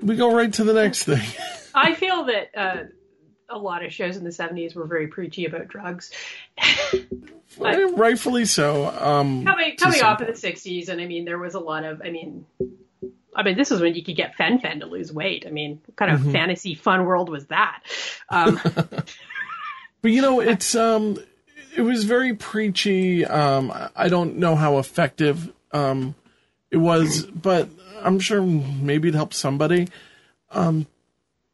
we go right to the next thing. I feel that uh, a lot of shows in the 70s were very preachy about drugs. Rightfully so. Um, coming coming off of the 60s, and I mean, there was a lot of, I mean, I mean, this is when you could get Fen-Phen to lose weight. I mean, what kind of Mhm. fantasy fun world was that? Um, But you know, it's um, it was very preachy. Um, I- I don't know how effective um, it was, but I'm sure maybe it helped somebody. Um,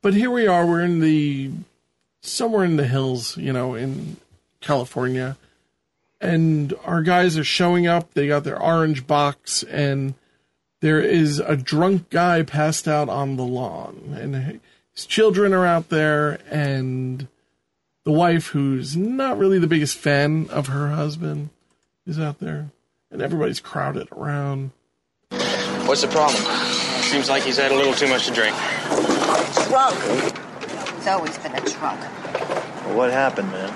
but here we are. We're in the somewhere in the hills, you know, in California, and our guys are showing up. They got their orange box, and there is a drunk guy passed out on the lawn, and his children are out there, and the wife, who's not really the biggest fan of her husband, is out there, and everybody's crowded around. What's the problem? Seems like he's had a little too much to drink. Drunk. He's always been a drunk. What happened, man?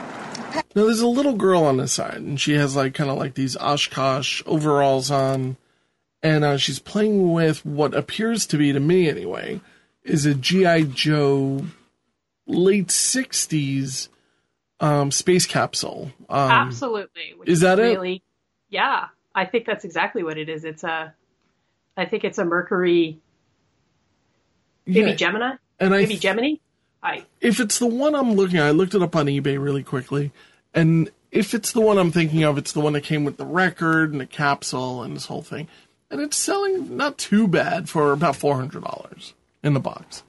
Now there's a little girl on the side, and she has like kind of like these Oshkosh overalls on, and uh, she's playing with what appears to be, to me anyway, is a GI Joe late '60s um, space capsule. Um, absolutely. Is that it? Yeah, I think that's exactly what it is. It's a, I think it's a Mercury, maybe Yeah, Gemini, and I maybe th- Gemini. I if it's the one I'm looking at, I looked it up on eBay really quickly, and if it's the one I'm thinking of, it's the one that came with the record and the capsule and this whole thing, and it's selling not too bad for about four hundred dollars in the box,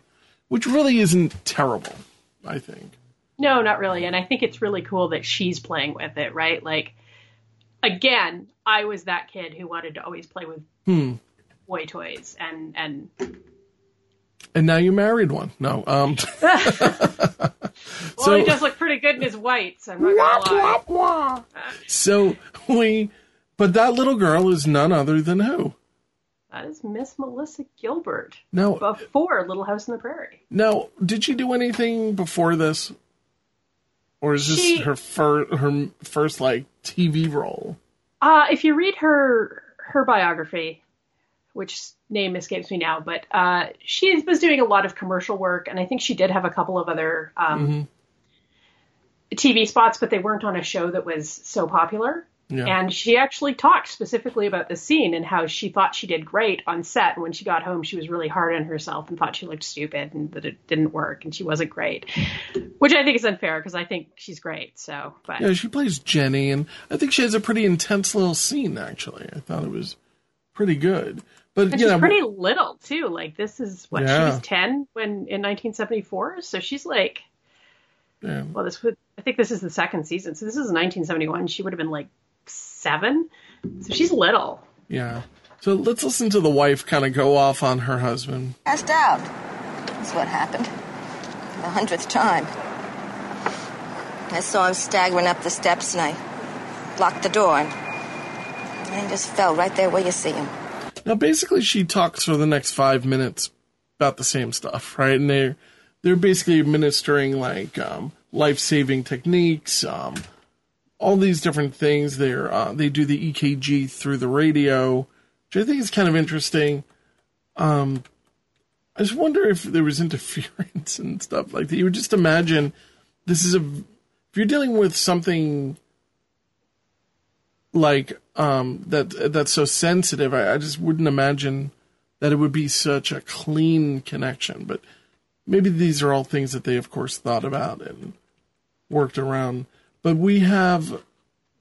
which really isn't terrible, I think. No, not really. And I think it's really cool that she's playing with it, right? Like, again, I was that kid who wanted to always play with Hmm. Boy toys, and and And now you married one. No, um, well, So- he does look pretty good in his whites. I'm not gonna lie. so we, but that little girl is none other than who? That is Miss Melissa Gilbert. No. before Little House on the Prairie. Now, did she do anything before this, or is this She- her first her first like TV role? Uh, if you read her her biography, which name escapes me now, but uh, she was doing a lot of commercial work, and I think she did have a couple of other um, Mhm. TV spots, but they weren't on a show that was so popular. Yeah. And she actually talked specifically about the scene and how she thought she did great on set. And when she got home, she was really hard on herself and thought she looked stupid and that it didn't work and she wasn't great, which I think is unfair because I think she's great. So, but Yeah, she plays Jenny, and I think she has a pretty intense little scene. Actually, I thought it was pretty good. But And you she's know, pretty little too. Like this is what she was ten when in 1974. So she's like, Yeah. well, this would I think this is the second season. So this is 1971. She would have been like seven. So she's little. yeah. So let's listen to the wife kind of go off on her husband. Passed out. That's what happened. the hundredth time. I saw him staggering up the steps and I locked the door and, I just fell right there where you see him. Now, basically, she talks for the next five minutes about the same stuff, right? And they're they're basically administering like um, life saving techniques, um, all these different things. They're uh, they do the EKG through the radio, which I think is kind of interesting. Um, I just wonder if there was interference and stuff like that. You would just imagine this is a if you're dealing with something like um, that that's so sensitive. I, I just wouldn't imagine that it would be such a clean connection. But maybe these are all things that they, of course, thought about and worked around. But we have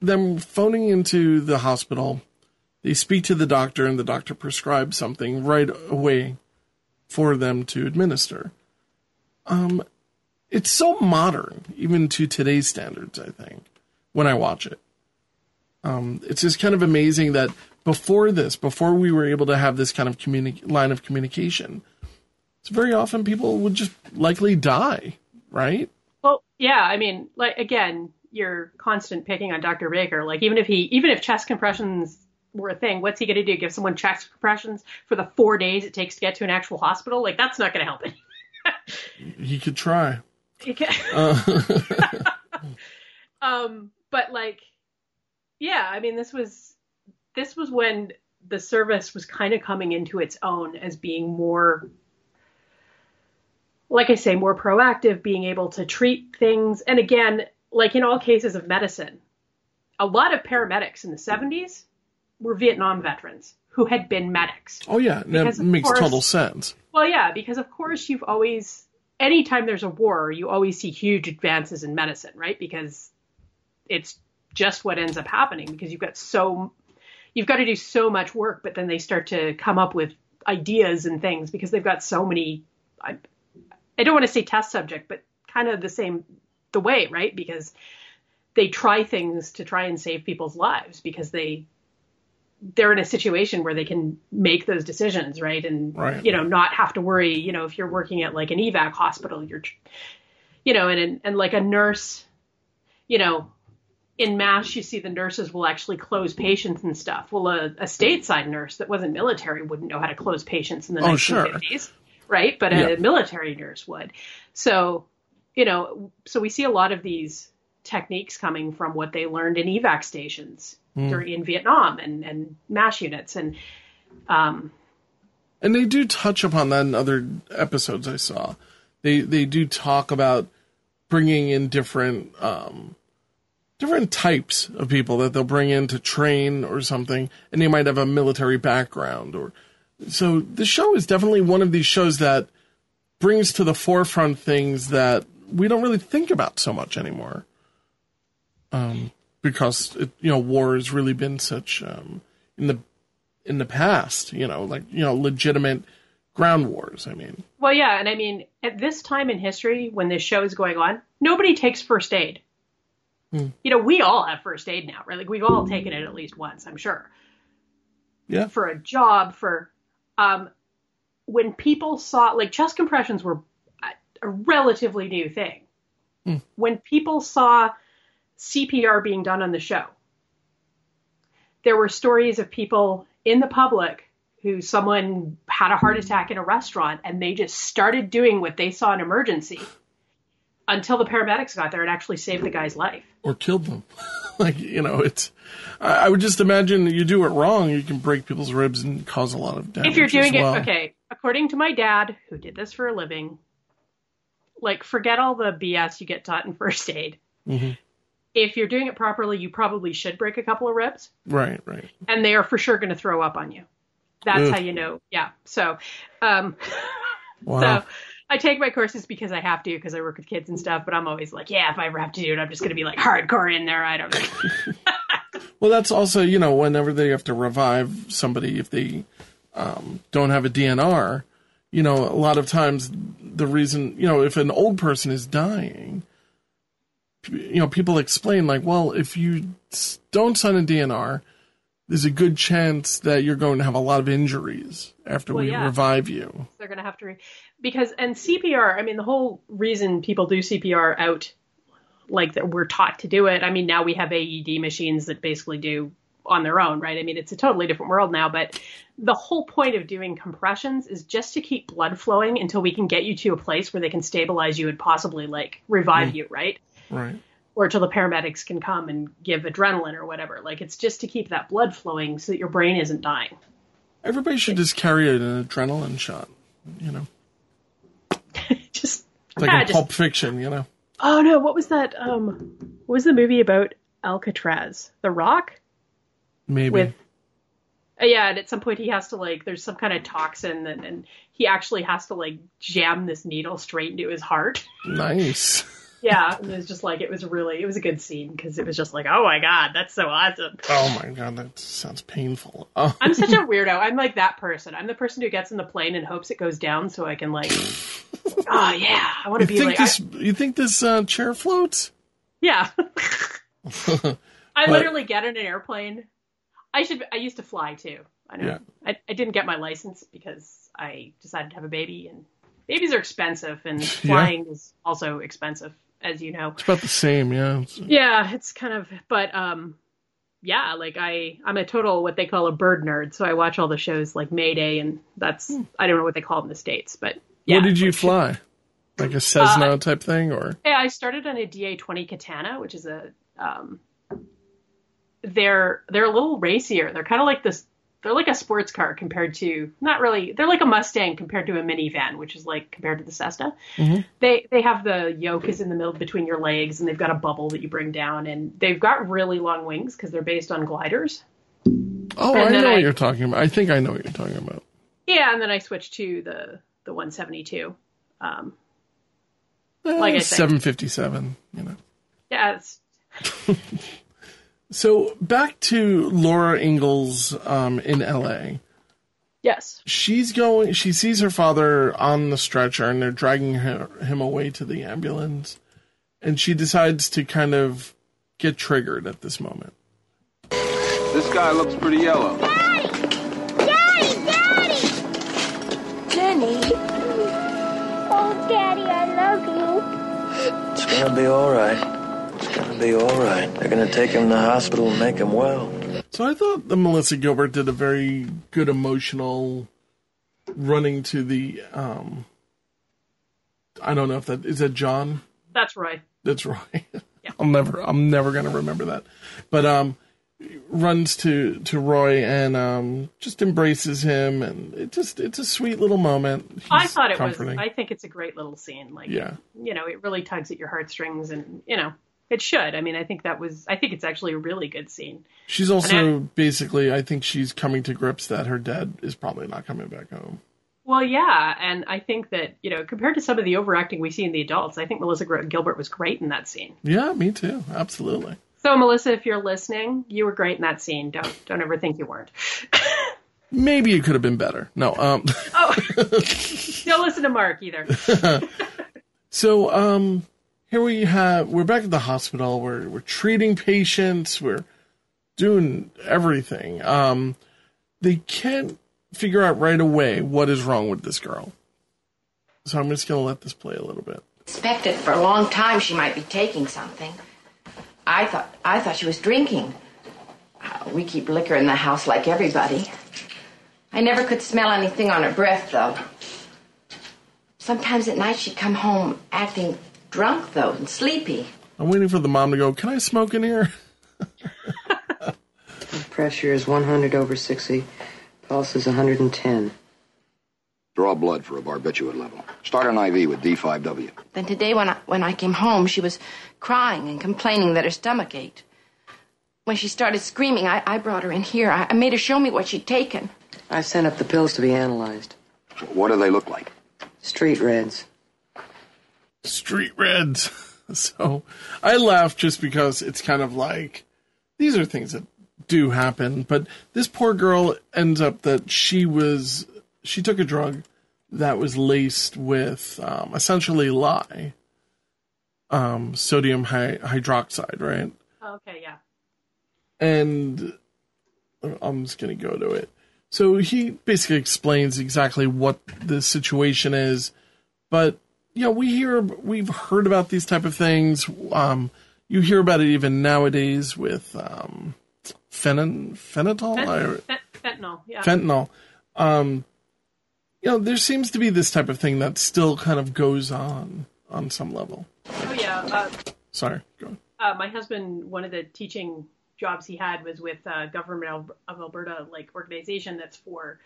them phoning into the hospital. They speak to the doctor, and the doctor prescribes something right away for them to administer. Um, it's so modern, even to today's standards. I think when I watch it, um, it's just kind of amazing that before this, before we were able to have this kind of communi- line of communication, it's very often people would just likely die, right? Well, yeah. I mean, like again, you're constant picking on Dr. Baker. Like even if he, even if chest compressions were a thing, what's he going to do? Give someone chest compressions for the four days it takes to get to an actual hospital? Like that's not going to help it. he could try. He. Uh. um, but like, yeah. I mean, this was this was when the service was kind of coming into its own as being more like I say, more proactive, being able to treat things. And again, like in all cases of medicine, a lot of paramedics in the 70s were Vietnam veterans who had been medics. Oh, yeah. That makes course, total sense. Well, yeah, because of course you've always, anytime there's a war, you always see huge advances in medicine, right? Because it's just what ends up happening because you've got so, you've got to do so much work, but then they start to come up with ideas and things because they've got so many. I, I don't want to say test subject, but kind of the same the way, right? Because they try things to try and save people's lives because they they're in a situation where they can make those decisions, right? And right. you know, not have to worry, you know, if you're working at like an evac hospital, you're you know, and and like a nurse, you know, in mass you see the nurses will actually close patients and stuff. Well, a, a stateside nurse that wasn't military wouldn't know how to close patients in the oh, 1950s. Sure right? But a military nurse would. So, you know, so we see a lot of these techniques coming from what they learned in evac stations mm. during in Vietnam and and mash units and um and they do touch upon that in other episodes I saw. They they do talk about bringing in different um different types of people that they'll bring in to train or something and they might have a military background or so the show is definitely one of these shows that brings to the forefront things that we don't really think about so much anymore. Um, because it, you know, war has really been such um, in the in the past, you know, like you know, legitimate ground wars. I mean, well, yeah, and I mean, at this time in history, when this show is going on, nobody takes first aid. Hmm. You know, we all have first aid now, right? Like we've all taken it at least once, I'm sure. Yeah. For a job, for um, when people saw like chest compressions were a relatively new thing. Mm. When people saw CPR being done on the show, there were stories of people in the public who someone had a heart attack in a restaurant and they just started doing what they saw an emergency until the paramedics got there and actually saved the guy's life or killed them. like you know, it's. I would just imagine you do it wrong, you can break people's ribs and cause a lot of damage. If you're doing well. it, okay. According to my dad, who did this for a living, like forget all the BS you get taught in first aid. Mm-hmm. If you're doing it properly, you probably should break a couple of ribs. Right, right. And they are for sure going to throw up on you. That's Ugh. how you know. Yeah. So, um, wow. so I take my courses because I have to because I work with kids and stuff. But I'm always like, yeah, if I ever have to do it, I'm just going to be like hardcore in there. I don't know. well, that's also you know whenever they have to revive somebody if they um, don't have a DNR, you know, a lot of times the reason you know if an old person is dying, you know, people explain like, well, if you don't sign a DNR, there's a good chance that you're going to have a lot of injuries after Well, we yeah. revive you. They're going to have to re- because and CPR. I mean, the whole reason people do CPR out, like that we're taught to do it. I mean, now we have AED machines that basically do on their own, right? I mean, it's a totally different world now. But the whole point of doing compressions is just to keep blood flowing until we can get you to a place where they can stabilize you and possibly like revive Mm. you, right? Right. or until the paramedics can come and give adrenaline or whatever. Like it's just to keep that blood flowing so that your brain isn't dying. Everybody should just carry an adrenaline shot, you know. Like yeah, in just- Pulp Fiction, you know. Oh no, what was that? Um, what was the movie about Alcatraz? The Rock? Maybe. With Uh, yeah, and at some point he has to like, there's some kind of toxin, and, and he actually has to like jam this needle straight into his heart. nice. yeah, and it was just like it was really, it was a good scene because it was just like, oh my god, that's so awesome. Oh my god, that sounds painful. Oh. I'm such a weirdo. I'm like that person. I'm the person who gets in the plane and hopes it goes down so I can like, oh yeah, I want to be think like, I- this? You think this uh, chair floats? yeah. I literally get in an airplane. I should. I used to fly too. I know. Yeah. I, I didn't get my license because I decided to have a baby, and babies are expensive, and flying is also expensive, as you know. It's about the same, yeah. It's- Yeah, it's kind of. But um, yeah, like I, I'm a total what they call a bird nerd. So I watch all the shows like Mayday, and that's I don't know what they call it in the states, but yeah. What did you fly? Like a Cessna Uh, type thing, or Yeah, I started on a DA20 Katana, which is a um, they're they're a little racier. They're kind of like this. They're like a sports car compared to not really. They're like a Mustang compared to a minivan, which is like compared to the Cessna. Mm-hmm. They they have the yoke is in the middle between your legs, and they've got a bubble that you bring down, and they've got really long wings because they're based on gliders. oh, and I know I- what you're talking about. I think I know what you're talking about. Yeah, and then I switched to the the 172. Um, like I said, 757, you know. yeah, So back to Laura Ingalls um, in L.A. yes. She's going. She sees her father on the stretcher, and they're dragging her, him away to the ambulance. And she decides to kind of get triggered at this moment. This guy looks pretty yellow. Gonna be all right. It's gonna be all right. They're gonna take him to the hospital and make him well. So I thought that Melissa Gilbert did a very good emotional running to the. um I don't know if that is that John. That's right. That's right. I'm never I'm never gonna remember that. But um runs to to Roy and um just embraces him and it just it's a sweet little moment. I thought it comforting. was. I think it's a great little scene. Like, Yeah. you know, it really tugs at your heartstrings, and you know, it should. I mean, I think that was. I think it's actually a really good scene. She's also basically I think she's coming to grips that her dad is probably not coming back home. Well, yeah, and I think that you know, compared to some of the overacting we see in the adults, I think Melissa Gilbert was great in that scene. Yeah, me too. Absolutely. So, Melissa, if you're listening, you were great in that scene. Don't don't ever think you weren't. Maybe it could have been better. No, um Don't listen to Mark either. So um here we have we're back at the hospital. We're we're treating patients. We're doing everything. Um they can't figure out right away what is wrong with this girl. So I'm just going to let this play a little bit. Suspected for a long time she might be taking something. I thought I thought she was drinking. We keep liquor in the house like everybody. I never could smell anything on her breath though. Sometimes at night she'd come home acting drunk though and sleepy. I'm waiting for the mom to go, "Can I smoke in here?" Pressure is 100 over 60. Pulse is 110. Draw blood for a barbiturate level. Start an IV with D5W. Then today when I when I came home she was crying and complaining that her stomach ached. When she started screaming, I, I brought her in here. I, I made her show me what she'd taken. I sent up the pills to be analyzed. What do they look like? Street reds. Street Reds. So I laugh just because it's kind of like these are things that do happen, but this poor girl ends up that she was she took a drug that was laced with um, essentially lye, um, sodium hy- hydroxide, right? okay, yeah. And I'm just going to go to it. So he basically explains exactly what the situation is, but you know, we hear we've heard about these type of things. Um, you hear about it even nowadays with um, phenon, phenetol, Fent- fent- fentanyl, yeah. fentanyl. Um, you know, there seems to be this type of thing that still kind of goes on on some level. Oh yeah. Uh, Sorry, go on. uh, my husband, one of the teaching jobs he had was with uh, government of, Alberta, like organization that's for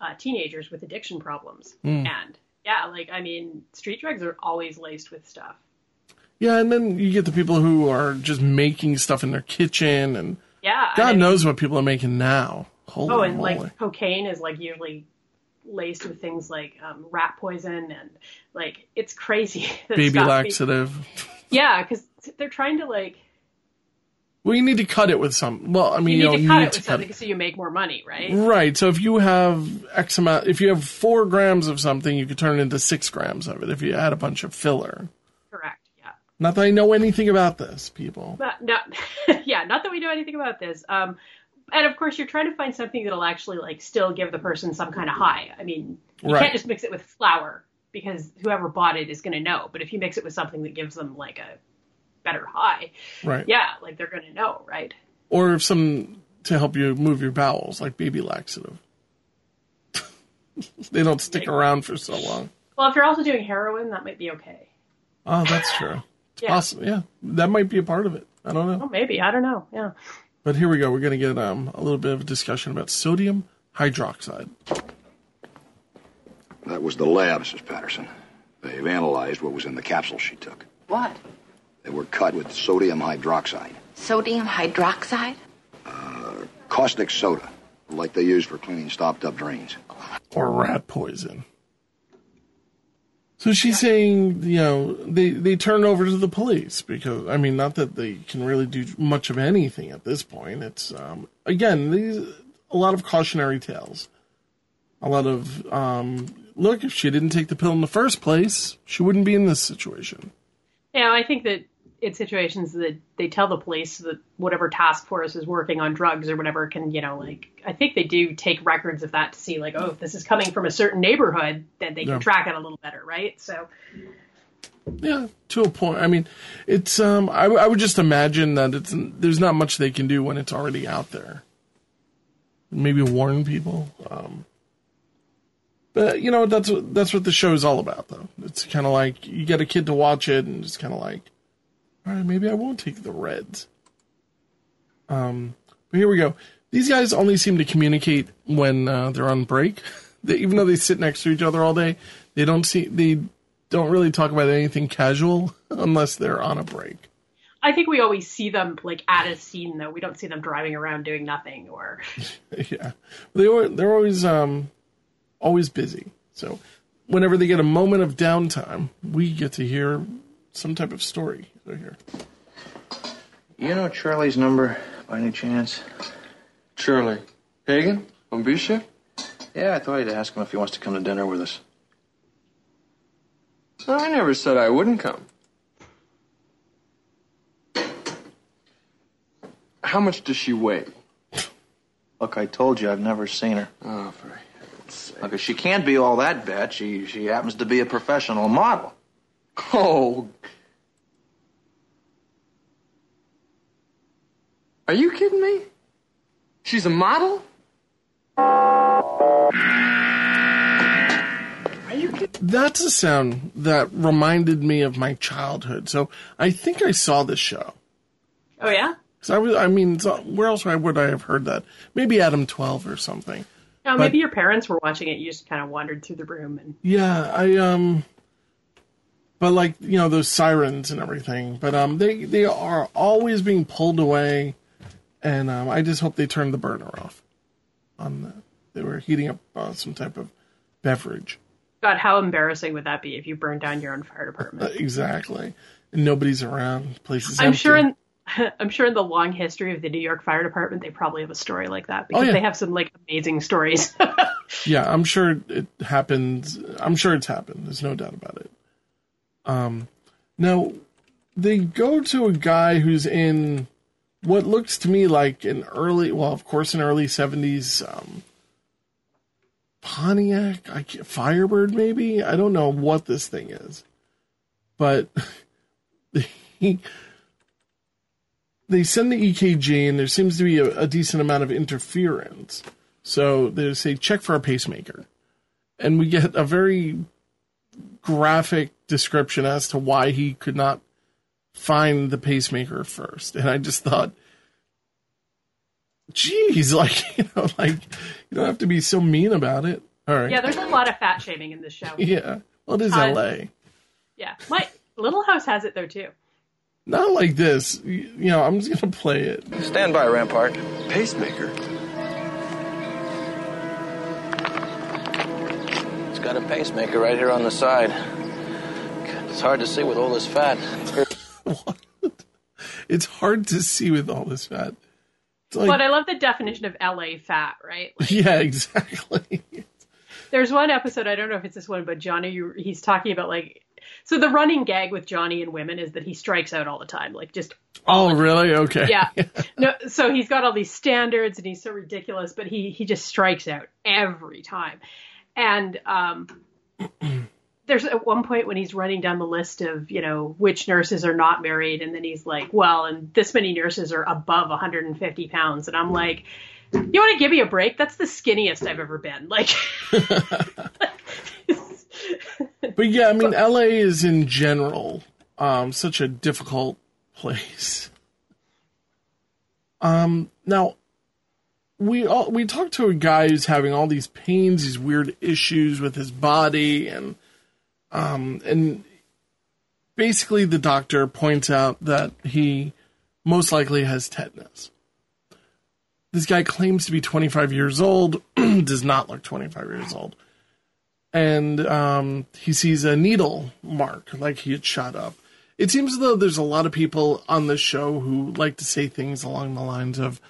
uh, teenagers with addiction problems. Mm. And yeah, like I mean, street drugs are always laced with stuff. Yeah, and then you get the people who are just making stuff in their kitchen, and Yeah. God I mean- knows what people are making now. Holy oh, and moly! like cocaine is like usually laced with things like um, rat poison and like it's crazy. Baby laxative. Yeah, because they're trying to like Well, you need to cut it with some. Well, I mean, you you, need know, to cut need it to with cut something so you make more money, right? Right. So if you have X amount, if you have four grams of something, you could turn it into six grams of it if you add a bunch of filler. Correct. Yeah. Not that I know anything about this, people. Not, not yeah, not that we know anything about this. Um, and of course, you're trying to find something that'll actually like still give the person some kind of high. I mean, you Right. can't just mix it with flour because whoever bought it is going to know. But if you mix it with something that gives them like a better high, Right. yeah, like they're going to know, right? Or if some to help you move your bowels, like baby laxative. they don't stick around for so long. Well, if you're also doing heroin, that might be okay. Oh, that's true. It's Yeah. possible. Yeah, that might be a part of it. I don't know. Oh, maybe I don't know. Yeah. But here we go. We're going to get um, a little bit of a discussion about sodium hydroxide. That was the lab, Mrs. Patterson. They've analyzed what was in the capsules she took. What? They were cut with sodium hydroxide, Sodium hydroxide? Uh, caustic soda, like they use for cleaning stopped up drains. or rat poison. So she's saying, you know, they they turn over to the police because I mean, not that they can really do much of anything at this point. It's um, again these a lot of cautionary tales, a lot of um, look. If she didn't take the pill in the first place, she wouldn't be in this situation. Yeah, I think that in situations that they tell the police that whatever task force is working on drugs or whatever can, you know, like I think they do take records of that to see like, oh, if this is coming from a certain neighborhood, then they can track it a little better, right? So Yeah, to a point. I mean, it's um, I, I would just imagine that it's there's not much they can do when it's already out there. Maybe warn people. Um, but you know that's what that's what the show is all about, though. It's kind of like you get a kid to watch it, and it's kind of like, all right, maybe I won't take the Reds. Um, but here we go. These guys only seem to communicate when uh, they're on break. They, even though they sit next to each other all day, they don't see they don't really talk about anything casual unless they're on a break. I think we always see them like at a scene though. We don't see them driving around doing nothing or yeah, they were they're always um always busy. So whenever they get a moment of downtime, we get to hear some type of story. So here, You know Charlie's number by any chance? Charlie. Hagen? On B shift? Yeah, I thought I'd ask him if he wants to come to dinner with us. No, I never said I wouldn't come. How much does she weigh? Look, I told you I've never seen her. Oh, for heaven's sake. Look, she can't be all that bad. She she happens to be a professional model. Oh. Are you kidding me? She's a model? that's a sound that reminded me of my childhood. So I think I saw this show. Oh yeah? Cause I was, I mean, so where else would I have heard that? Maybe Adam Twelve or something. No, But- maybe your parents were watching it. You just kind of wandered through the room and Yeah, I um but like, you know, those sirens and everything. But um they they are always being pulled away and um I just hope they turned the burner off on the they were heating up uh, some type of beverage. God, how embarrassing would that be if you burned down your own fire Uh, department? exactly. And nobody's around. the Place I'm empty. sure in I'm sure in the long history of the New York Fire Department, they probably have a story like that because Oh, yeah. they have some like amazing stories. Yeah, I'm sure it happens. I'm sure it's happened. There's no doubt about it. Um, now they go to a guy who's in what looks to me like an early, well, of course, an early 70s um, Pontiac, I can't, Firebird, maybe? I don't know what this thing is. But they, they send the EKG, and there seems to be a, a decent amount of interference. So they say, check for a pacemaker. And we get a very graphic description as to why he could not find the pacemaker first. And I just thought, geez, like, you know, like, you don't have to be so mean about it. All right. Yeah, there's a lot of fat shaming in this show. Yeah. Well, it is Uh, LA. Yeah, my Little House has it though too. Not like this. You you know, I'm just going to play it. Stand by, Rampart. Pacemaker. It's got a pacemaker right here on the side. It's hard to see with all this fat. It's hard to see with all this fat. It's like, but I love the definition of LA fat, right? yeah, exactly. There's one episode, I don't know if it's this one, but Johnny, he's talking about like, so the running gag with Johnny and women is that he strikes out all the time, like just Oh, really? Okay. yeah. No, so he's got all these standards and he's so ridiculous, but he he just strikes out every time. And um there's at one point when he's running down the list of, you know, which nurses are not married and then he's like, well, and this many nurses are above 150 pounds and I'm like, you want to give me a break? That's the skinniest I've ever been. Like But yeah, I mean, LA is in general um, such a difficult place. Um, now, we all, we talked to a guy who's having all these pains, these weird issues with his body, and um, and basically the doctor points out that he most likely has tetanus. This guy claims to be 25 years old, does not look 25 years old and um, he sees a needle mark, like he had shot up. It seems as though there's a lot of people on this show who like to say things along the lines of,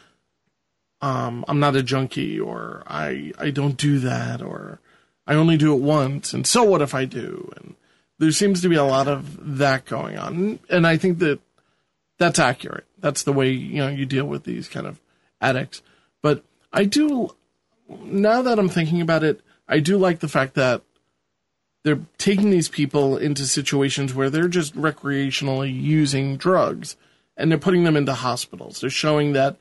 um, "I'm not a junkie," or "I I don't do that," or "I only do it once," and so what if I do? And there seems to be a lot of that going on, and I think that that's accurate. That's the way you know you deal with these kind of addicts. But I do now that I'm thinking about it, I do like the fact that they're taking these people into situations where they're just recreationally using drugs and they're putting them into hospitals. They're showing that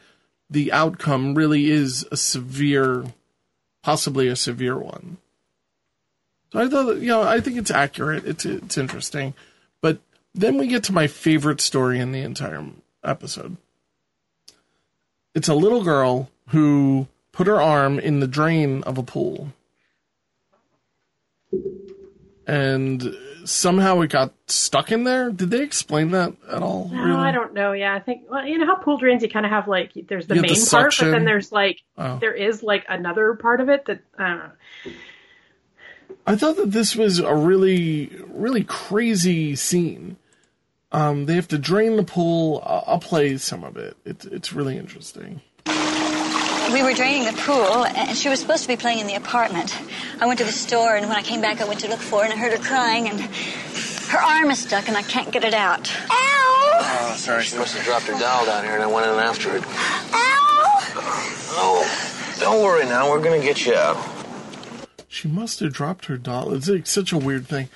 the outcome really is a severe, possibly a severe one. So I thought, you know, I think it's accurate. It's it's interesting, but then we get to my favorite story in the entire episode. It's a little girl who put her arm in the drain of a pool and somehow it got stuck in there. Did they explain that at all? No, I don't know. Yeah, I think well, you know how pool drains you kind of have like there's the You main the part, but then there's like Oh. there is like another part of it that I don't know. I thought that this was a really, really crazy scene. Um, they have to drain the pool. I'll, I'll play some of it. It's it's really interesting. We were draining the pool, and she was supposed to be playing in the apartment. I went to the store, and when I came back, I went to look for her, and I heard her crying, and her arm is stuck, and I can't get it out. Oh, sorry. She must have dropped her doll down here, and I went in after it. Ow! Oh, don't worry now. We're gonna get you out. She must have dropped her doll. It's like such a weird thing.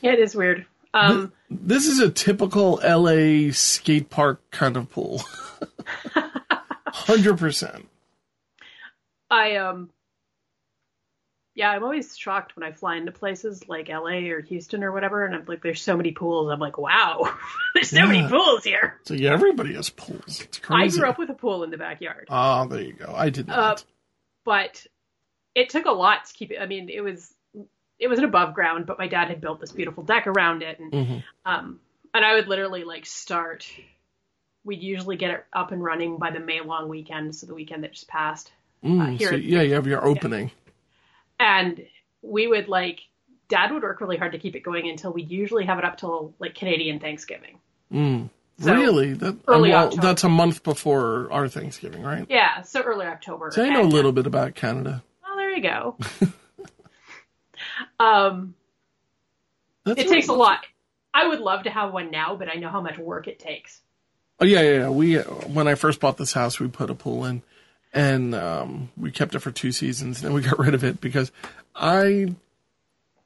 Yeah, it is weird. Um, This is a typical LA skate park kind of pool. Hundred percent. I um yeah, I'm always shocked when I fly into places like LA or Houston or whatever, and I'm like, there's so many pools. I'm like, wow, there's so many pools here. So yeah, everybody has pools. It's crazy. I grew up with a pool in the backyard. Ah, there you go. I did Uh, not. but it took a lot to keep it. I mean, it was it was an above ground, but my dad had built this beautiful deck around it, and Mhm. um, and I would literally like start. We'd usually get it up and running by the May long weekend, so the weekend that just passed. Mm, here so, yeah, you have your opening. and we would like dad would work really hard to keep it going until we'd usually have it up till like Canadian Thanksgiving. Mm. So, really? That early well, October. that's a month before our Thanksgiving, right? Yeah, so early October. So I know a little bit about Canada. You go. um, That's it takes a lot. I would love to have one now, but I know how much work it takes. Oh yeah, yeah. yeah. We when I first bought this house, we put a pool in, and um, we kept it for two seasons. Then we got rid of it because I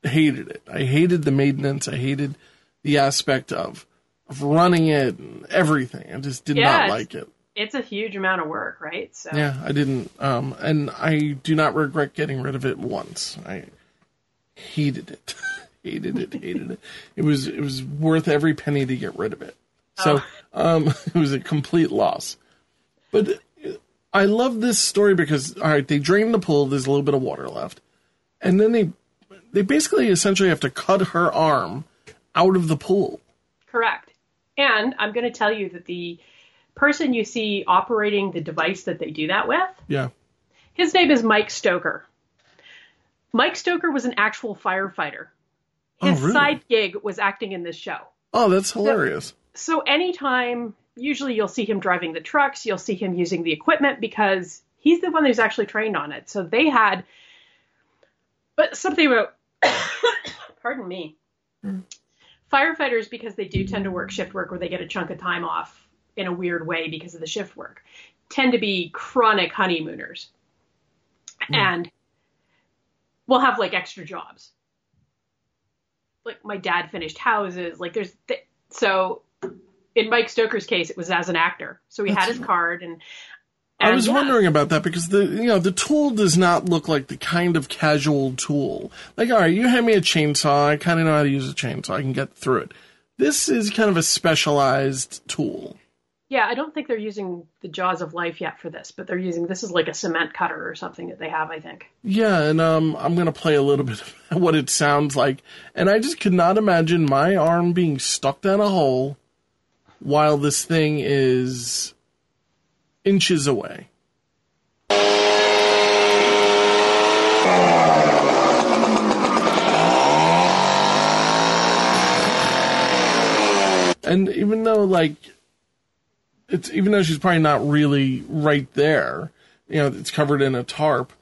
hated it. I hated the maintenance. I hated the aspect of of running it and everything. I just did not like it. It's a huge amount of work, right? So Yeah, I didn't. Um, and I do not regret getting rid of it once. I hated it, hated it, hated it. It was it was worth every penny to get rid of it. So um, it was a complete loss. But I love this story because all right, they drain the pool. There's a little bit of water left, and then they they basically essentially have to cut her arm out of the pool. Correct. And I'm going to tell you that the person you see operating the device that they do that with, Yeah. his name is Mike Stoker. Mike Stoker was an actual firefighter. Oh, His really? side gig was acting in this show. Oh, that's hilarious. So anytime, usually you'll see him driving the trucks, you'll see him using the equipment because he's the one who's actually trained on it. So they had, but something about, pardon me, mm. firefighters because they do tend to work shift work where they get a chunk of time off in a weird way because of the shift work, tend to be chronic honeymooners, hmm. and we'll have like extra jobs. Like my dad finished houses. Like there's th- so in Mike Stoker's case, it was as an actor, so he had his card and. I was yeah. wondering about that because the you know the tool does not look like the kind of casual tool. Like, all right, you hand me a chainsaw, I kind of know how to use a chainsaw, I can get through it. This is kind of a specialized tool. Yeah, I don't think they're using the jaws of life yet for this, but they're using this is like a cement cutter or something that they have, I think. Yeah, and um, I'm gonna play a little bit of what it sounds like, and I just could not imagine my arm being stuck down a hole while this thing is inches away. And even though like it's even though she's probably not really right there, you know, it's covered in a tarp.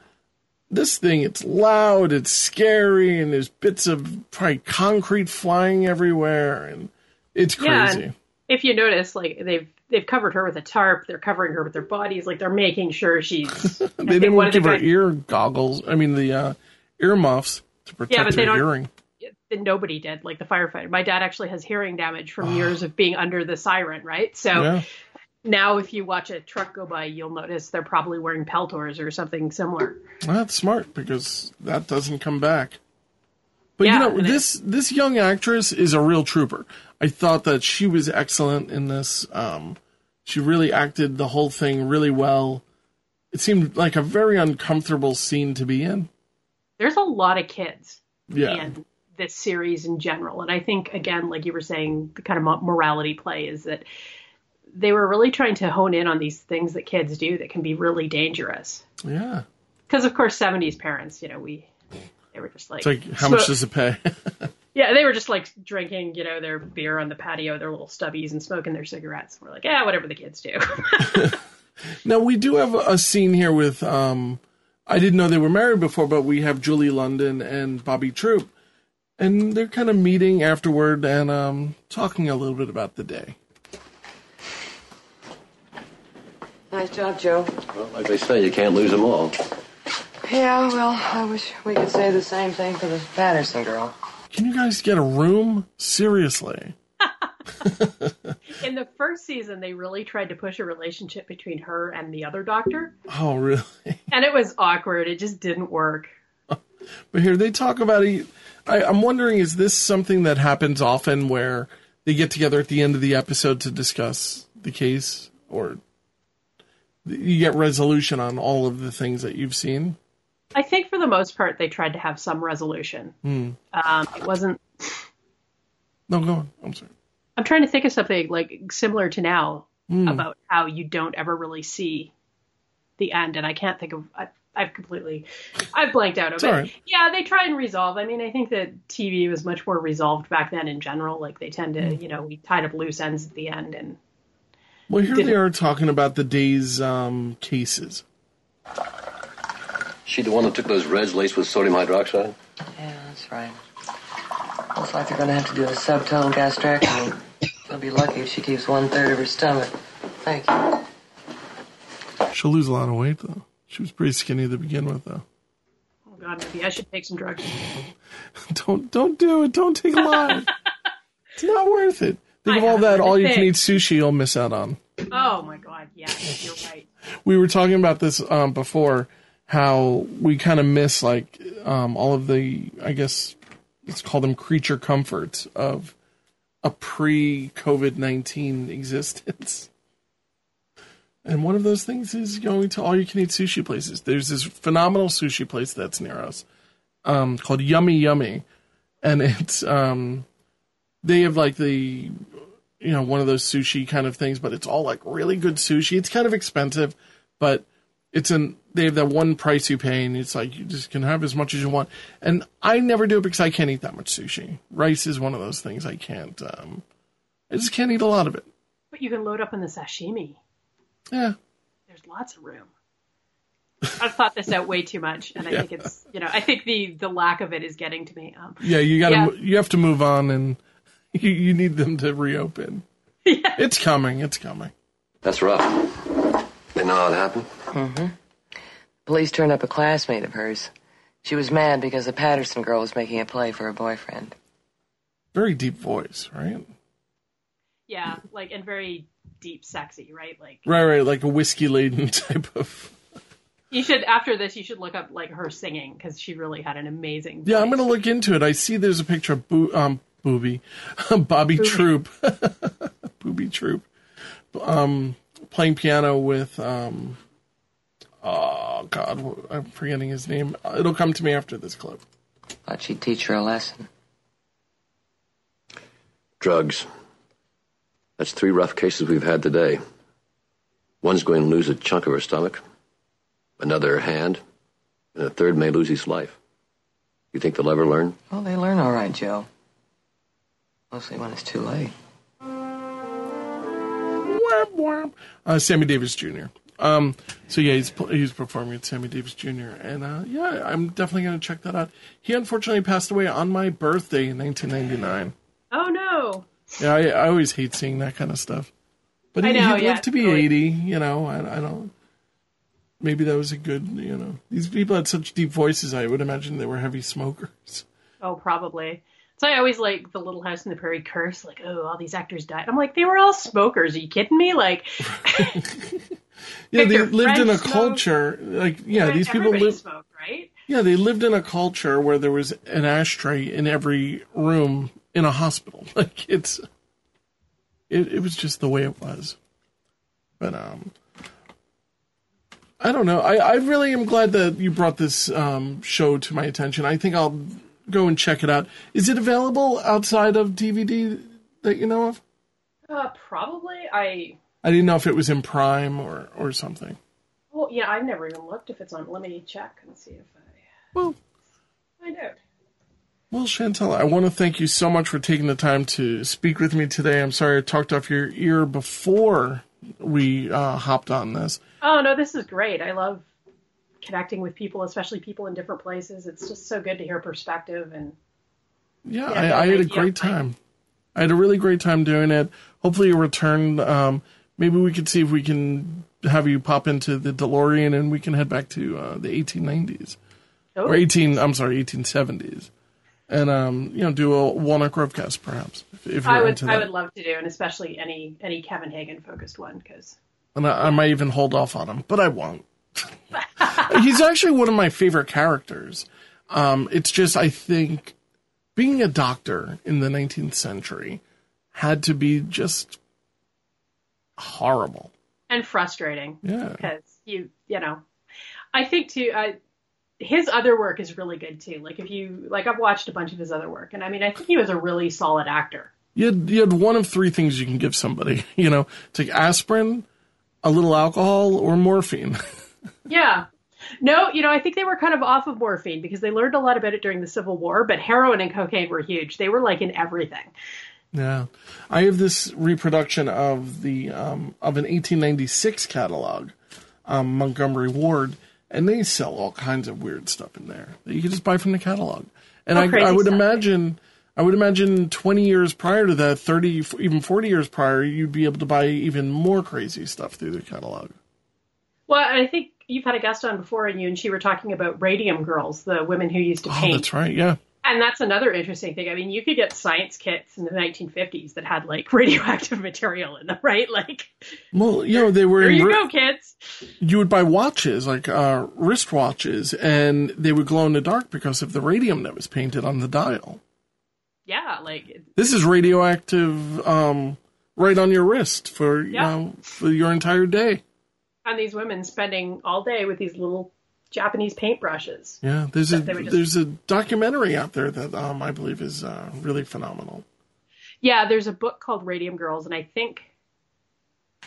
This thing, it's loud, it's scary, and there's bits of probably concrete flying everywhere, and it's Yeah, crazy. and if you notice, like they've they've covered her with a tarp, they're covering her with their bodies, like they're making sure she's. They didn't of the give her guys- ear goggles. I mean, the uh, ear muffs to protect Yeah, but they her don't- hearing. nobody did, like the firefighter. My dad actually has hearing damage from years of being under the siren, right? So Yeah. Now if you watch a truck go by, you'll notice they're probably wearing peltors or something similar. Well, that's smart because that doesn't come back. But Yeah, you know, this this young actress is a real trooper. I thought that she was excellent in this. Um, she really acted the whole thing really well. It seemed like a very uncomfortable scene to be in. There's a lot of kids Yeah. in this series in general. And I think, again, like you were saying, the kind of morality play is that they were really trying to hone in on these things that kids do that can be really dangerous. Yeah. Because, of course, 70s parents, you know, we, they were just like, It's like how much does it pay? Yeah, they were just like drinking, you know, their beer on the patio, their little stubbies, and smoking their cigarettes. We're like, yeah, whatever the kids do. now we do have a scene here with um I didn't know they were married before, but we have Julie London and Bobby Troup. And they're kind of meeting afterward and um talking a little bit about the day. Nice job, Joe. Well, like they say, you can't lose them all. Yeah, well, I wish we could say the same thing for the Patterson girl. Can you guys get a room? Seriously. In the first season, they really tried to push a relationship between her and the other doctor, Oh, really? and it was awkward. It just didn't work. But here they talk about it. I, I'm wondering, is this something that happens often where they get together at the end of the episode to discuss the case, or you get resolution on all of the things that you've seen? I think for the most part, they tried to have some resolution. Hmm. Um, it wasn't. No, go on. I'm sorry. I'm trying to think of something like similar to now Hmm. about how you don't ever really see the end, and I can't think of. I, I've completely, I've blanked out of it. right. Yeah, they try and resolve. I mean, I think that TV was much more resolved back then in general. Like they tend to, Hmm. you know, we tied up loose ends at the end, and Well, here Didn't- they are talking about the day's um, cases. She the one that took those reds laced with sodium hydroxide? Yeah, that's right. Looks like they're gonna have to do a subtotal gastrectomy. She'll be lucky if she keeps one third of her stomach. Thank you. She'll lose a lot of weight though. She was pretty skinny to begin with though. Oh God, maybe I should take some drugs. Don't don't do it. Don't take a lot. it's not worth it. Think of all that all you can eat sushi you'll miss out on. Oh my God, yeah, you're right. We were talking about this um, before, how we kind of miss like um, all of the, I guess, let's call them creature comforts of a pre COVID nineteen existence. And one of those things is going to all you can eat sushi places. There's this phenomenal sushi place that's near us um, called Yummy Yummy. And it's, um, they have like the, you know, one of those sushi kind of things, but it's all like really good sushi. It's kind of expensive, but it's an, they have that one price you pay and it's like you just can have as much as you want. And I never do it because I can't eat that much sushi. Rice is one of those things I can't, um, I just can't eat a lot of it. But you can load up on the sashimi. Yeah. There's lots of room. I've thought this out way too much, and I Yeah. think it's you know I think the the lack of it is getting to me. Um, Yeah, you gotta, Yeah. you have to move on and you, you need them to reopen. It's coming. It's coming. That's rough. They know how it happened? Mm-hmm. Police turned up a classmate of hers. She was mad because the Patterson girl was making a play for her boyfriend. Very deep voice, right? yeah, like and very deep, sexy, right? Like Right, right, like a whiskey laden type of. you should after this you should look up like her singing because she really had an amazing. Yeah, I'm gonna look into it. I see there's a picture of Boo, um, Booby, Bobby Troup, Booby Troop, um, playing piano with um, oh God, I'm forgetting his name. It'll come to me after this clip. Thought she'd teach her a lesson. Drugs. That's three rough cases we've had today. One's going to lose a chunk of her stomach, another her hand, and a third may lose his life. You think they'll ever learn? Well, they learn all right, Joe. Mostly when it's too late. Whap, whap. Uh, Sammy Davis Jr. Um, so yeah, he's pl- he's performing at Sammy Davis Jr. And uh, yeah, I'm definitely gonna check that out. He unfortunately passed away on my birthday in 1999. Oh no! Yeah, I, I always hate seeing that kind of stuff. But he, I know, he yeah, lived to be totally. 80. You know, I, I don't. Maybe that was a good. You know, these people had such deep voices. I would imagine they were heavy smokers. Oh, probably. So I always like the Little House on the Prairie curse, like, oh, all these actors died. I'm like, they were all smokers. Are you kidding me? Like, Yeah, they lived in a smoked. culture like yeah, these people lived. smoked, right? Yeah, they lived in a culture where there was an ashtray in every room in a hospital. Like it's, it it was just the way it was. But um, I don't know. I I really am glad that you brought this um show to my attention. I think I'll go and check it out. Is it available outside of DVD that you know of? Uh, probably. I. I didn't know if it was in Prime or or something. Well, yeah, I've never even looked if it's on. Let me check and see if I. Well. Find out. Well, Chantel, I want to thank you so much for taking the time to speak with me today. I'm sorry I talked off your ear before we uh, hopped on this. Oh no, this is great. I love connecting with people, especially people in different places. It's just so good to hear perspective and. Yeah, Yeah, I, I had a great time. I had a really great time doing it. Hopefully, you return. Um, maybe we could see if we can have you pop into the DeLorean and we can head back to uh, the 1890s Oh. or 18. I'm sorry, 1870s, and um, you know, do a Walnut Grove cast perhaps if, if I would. I would love to do, and especially any any Kevin Hagen focused one because And I, I might even hold off on him, but I won't. He's actually one of my favorite characters. Um, it's just, I think, being a doctor in the 19th century had to be just horrible. and frustrating. Yeah. because you you know, I think too. I, his other work is really good too. Like if you like, I've watched a bunch of his other work, and I mean, I think he was a really solid actor. You had, you had one of three things you can give somebody. You know, take aspirin, a little alcohol, or morphine. Yeah. No, you know, I think they were kind of off of morphine because they learned a lot about it during the Civil War, but heroin and cocaine were huge. They were like in everything. Yeah, I have this reproduction of the um, of an 1896 catalog, um, Montgomery Ward, and they sell all kinds of weird stuff in there that you can just buy from the catalog. And I, I would stuff. imagine I would imagine 20 years prior to that, 30, even 40 years prior, you'd be able to buy even more crazy stuff through the catalog. Well, I think you've had a guest on before, and you and she were talking about radium girls, the women who used to Oh, paint. that's right. Yeah. And that's another interesting thing. I mean, you could get science kits in the 1950s that had like radioactive material in them, right? Like, Well, you know, they were there you go, kids. you would buy watches, like uh, wrist watches, and they would glow in the dark because of the radium that was painted on the dial. Yeah, like This is radioactive um, right on your wrist for you know for your entire day. And these women spending all day with these little Japanese paintbrushes. Yeah, there's a just- there's a documentary out there that um, I believe is uh, really phenomenal. Yeah, there's a book called Radium Girls, and I think,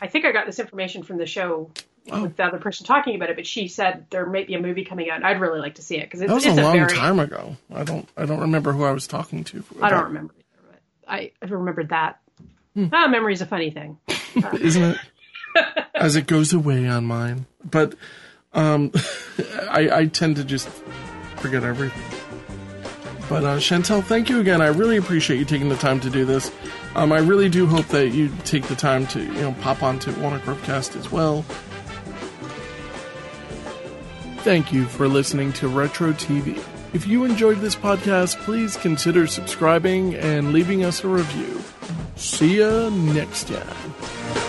I think I got this information from the show Oh. with the other person talking about it. But she said there might be a movie coming out. and I'd really like to see it because it's, That was a long very. time ago. I don't I don't remember who I was talking to. I don't remember either, but I, I remembered that. Hmm. Ah, memory's a funny thing. isn't it? As it goes away on mine, but um, I, I tend to just forget everything. But uh, Chantel, thank you again. I really appreciate you taking the time to do this. Um, I really do hope that you take the time to you know pop onto Walnut Grovecast as well. Thank you for listening to Retro TV. If you enjoyed this podcast, please consider subscribing and leaving us a review. See ya next time.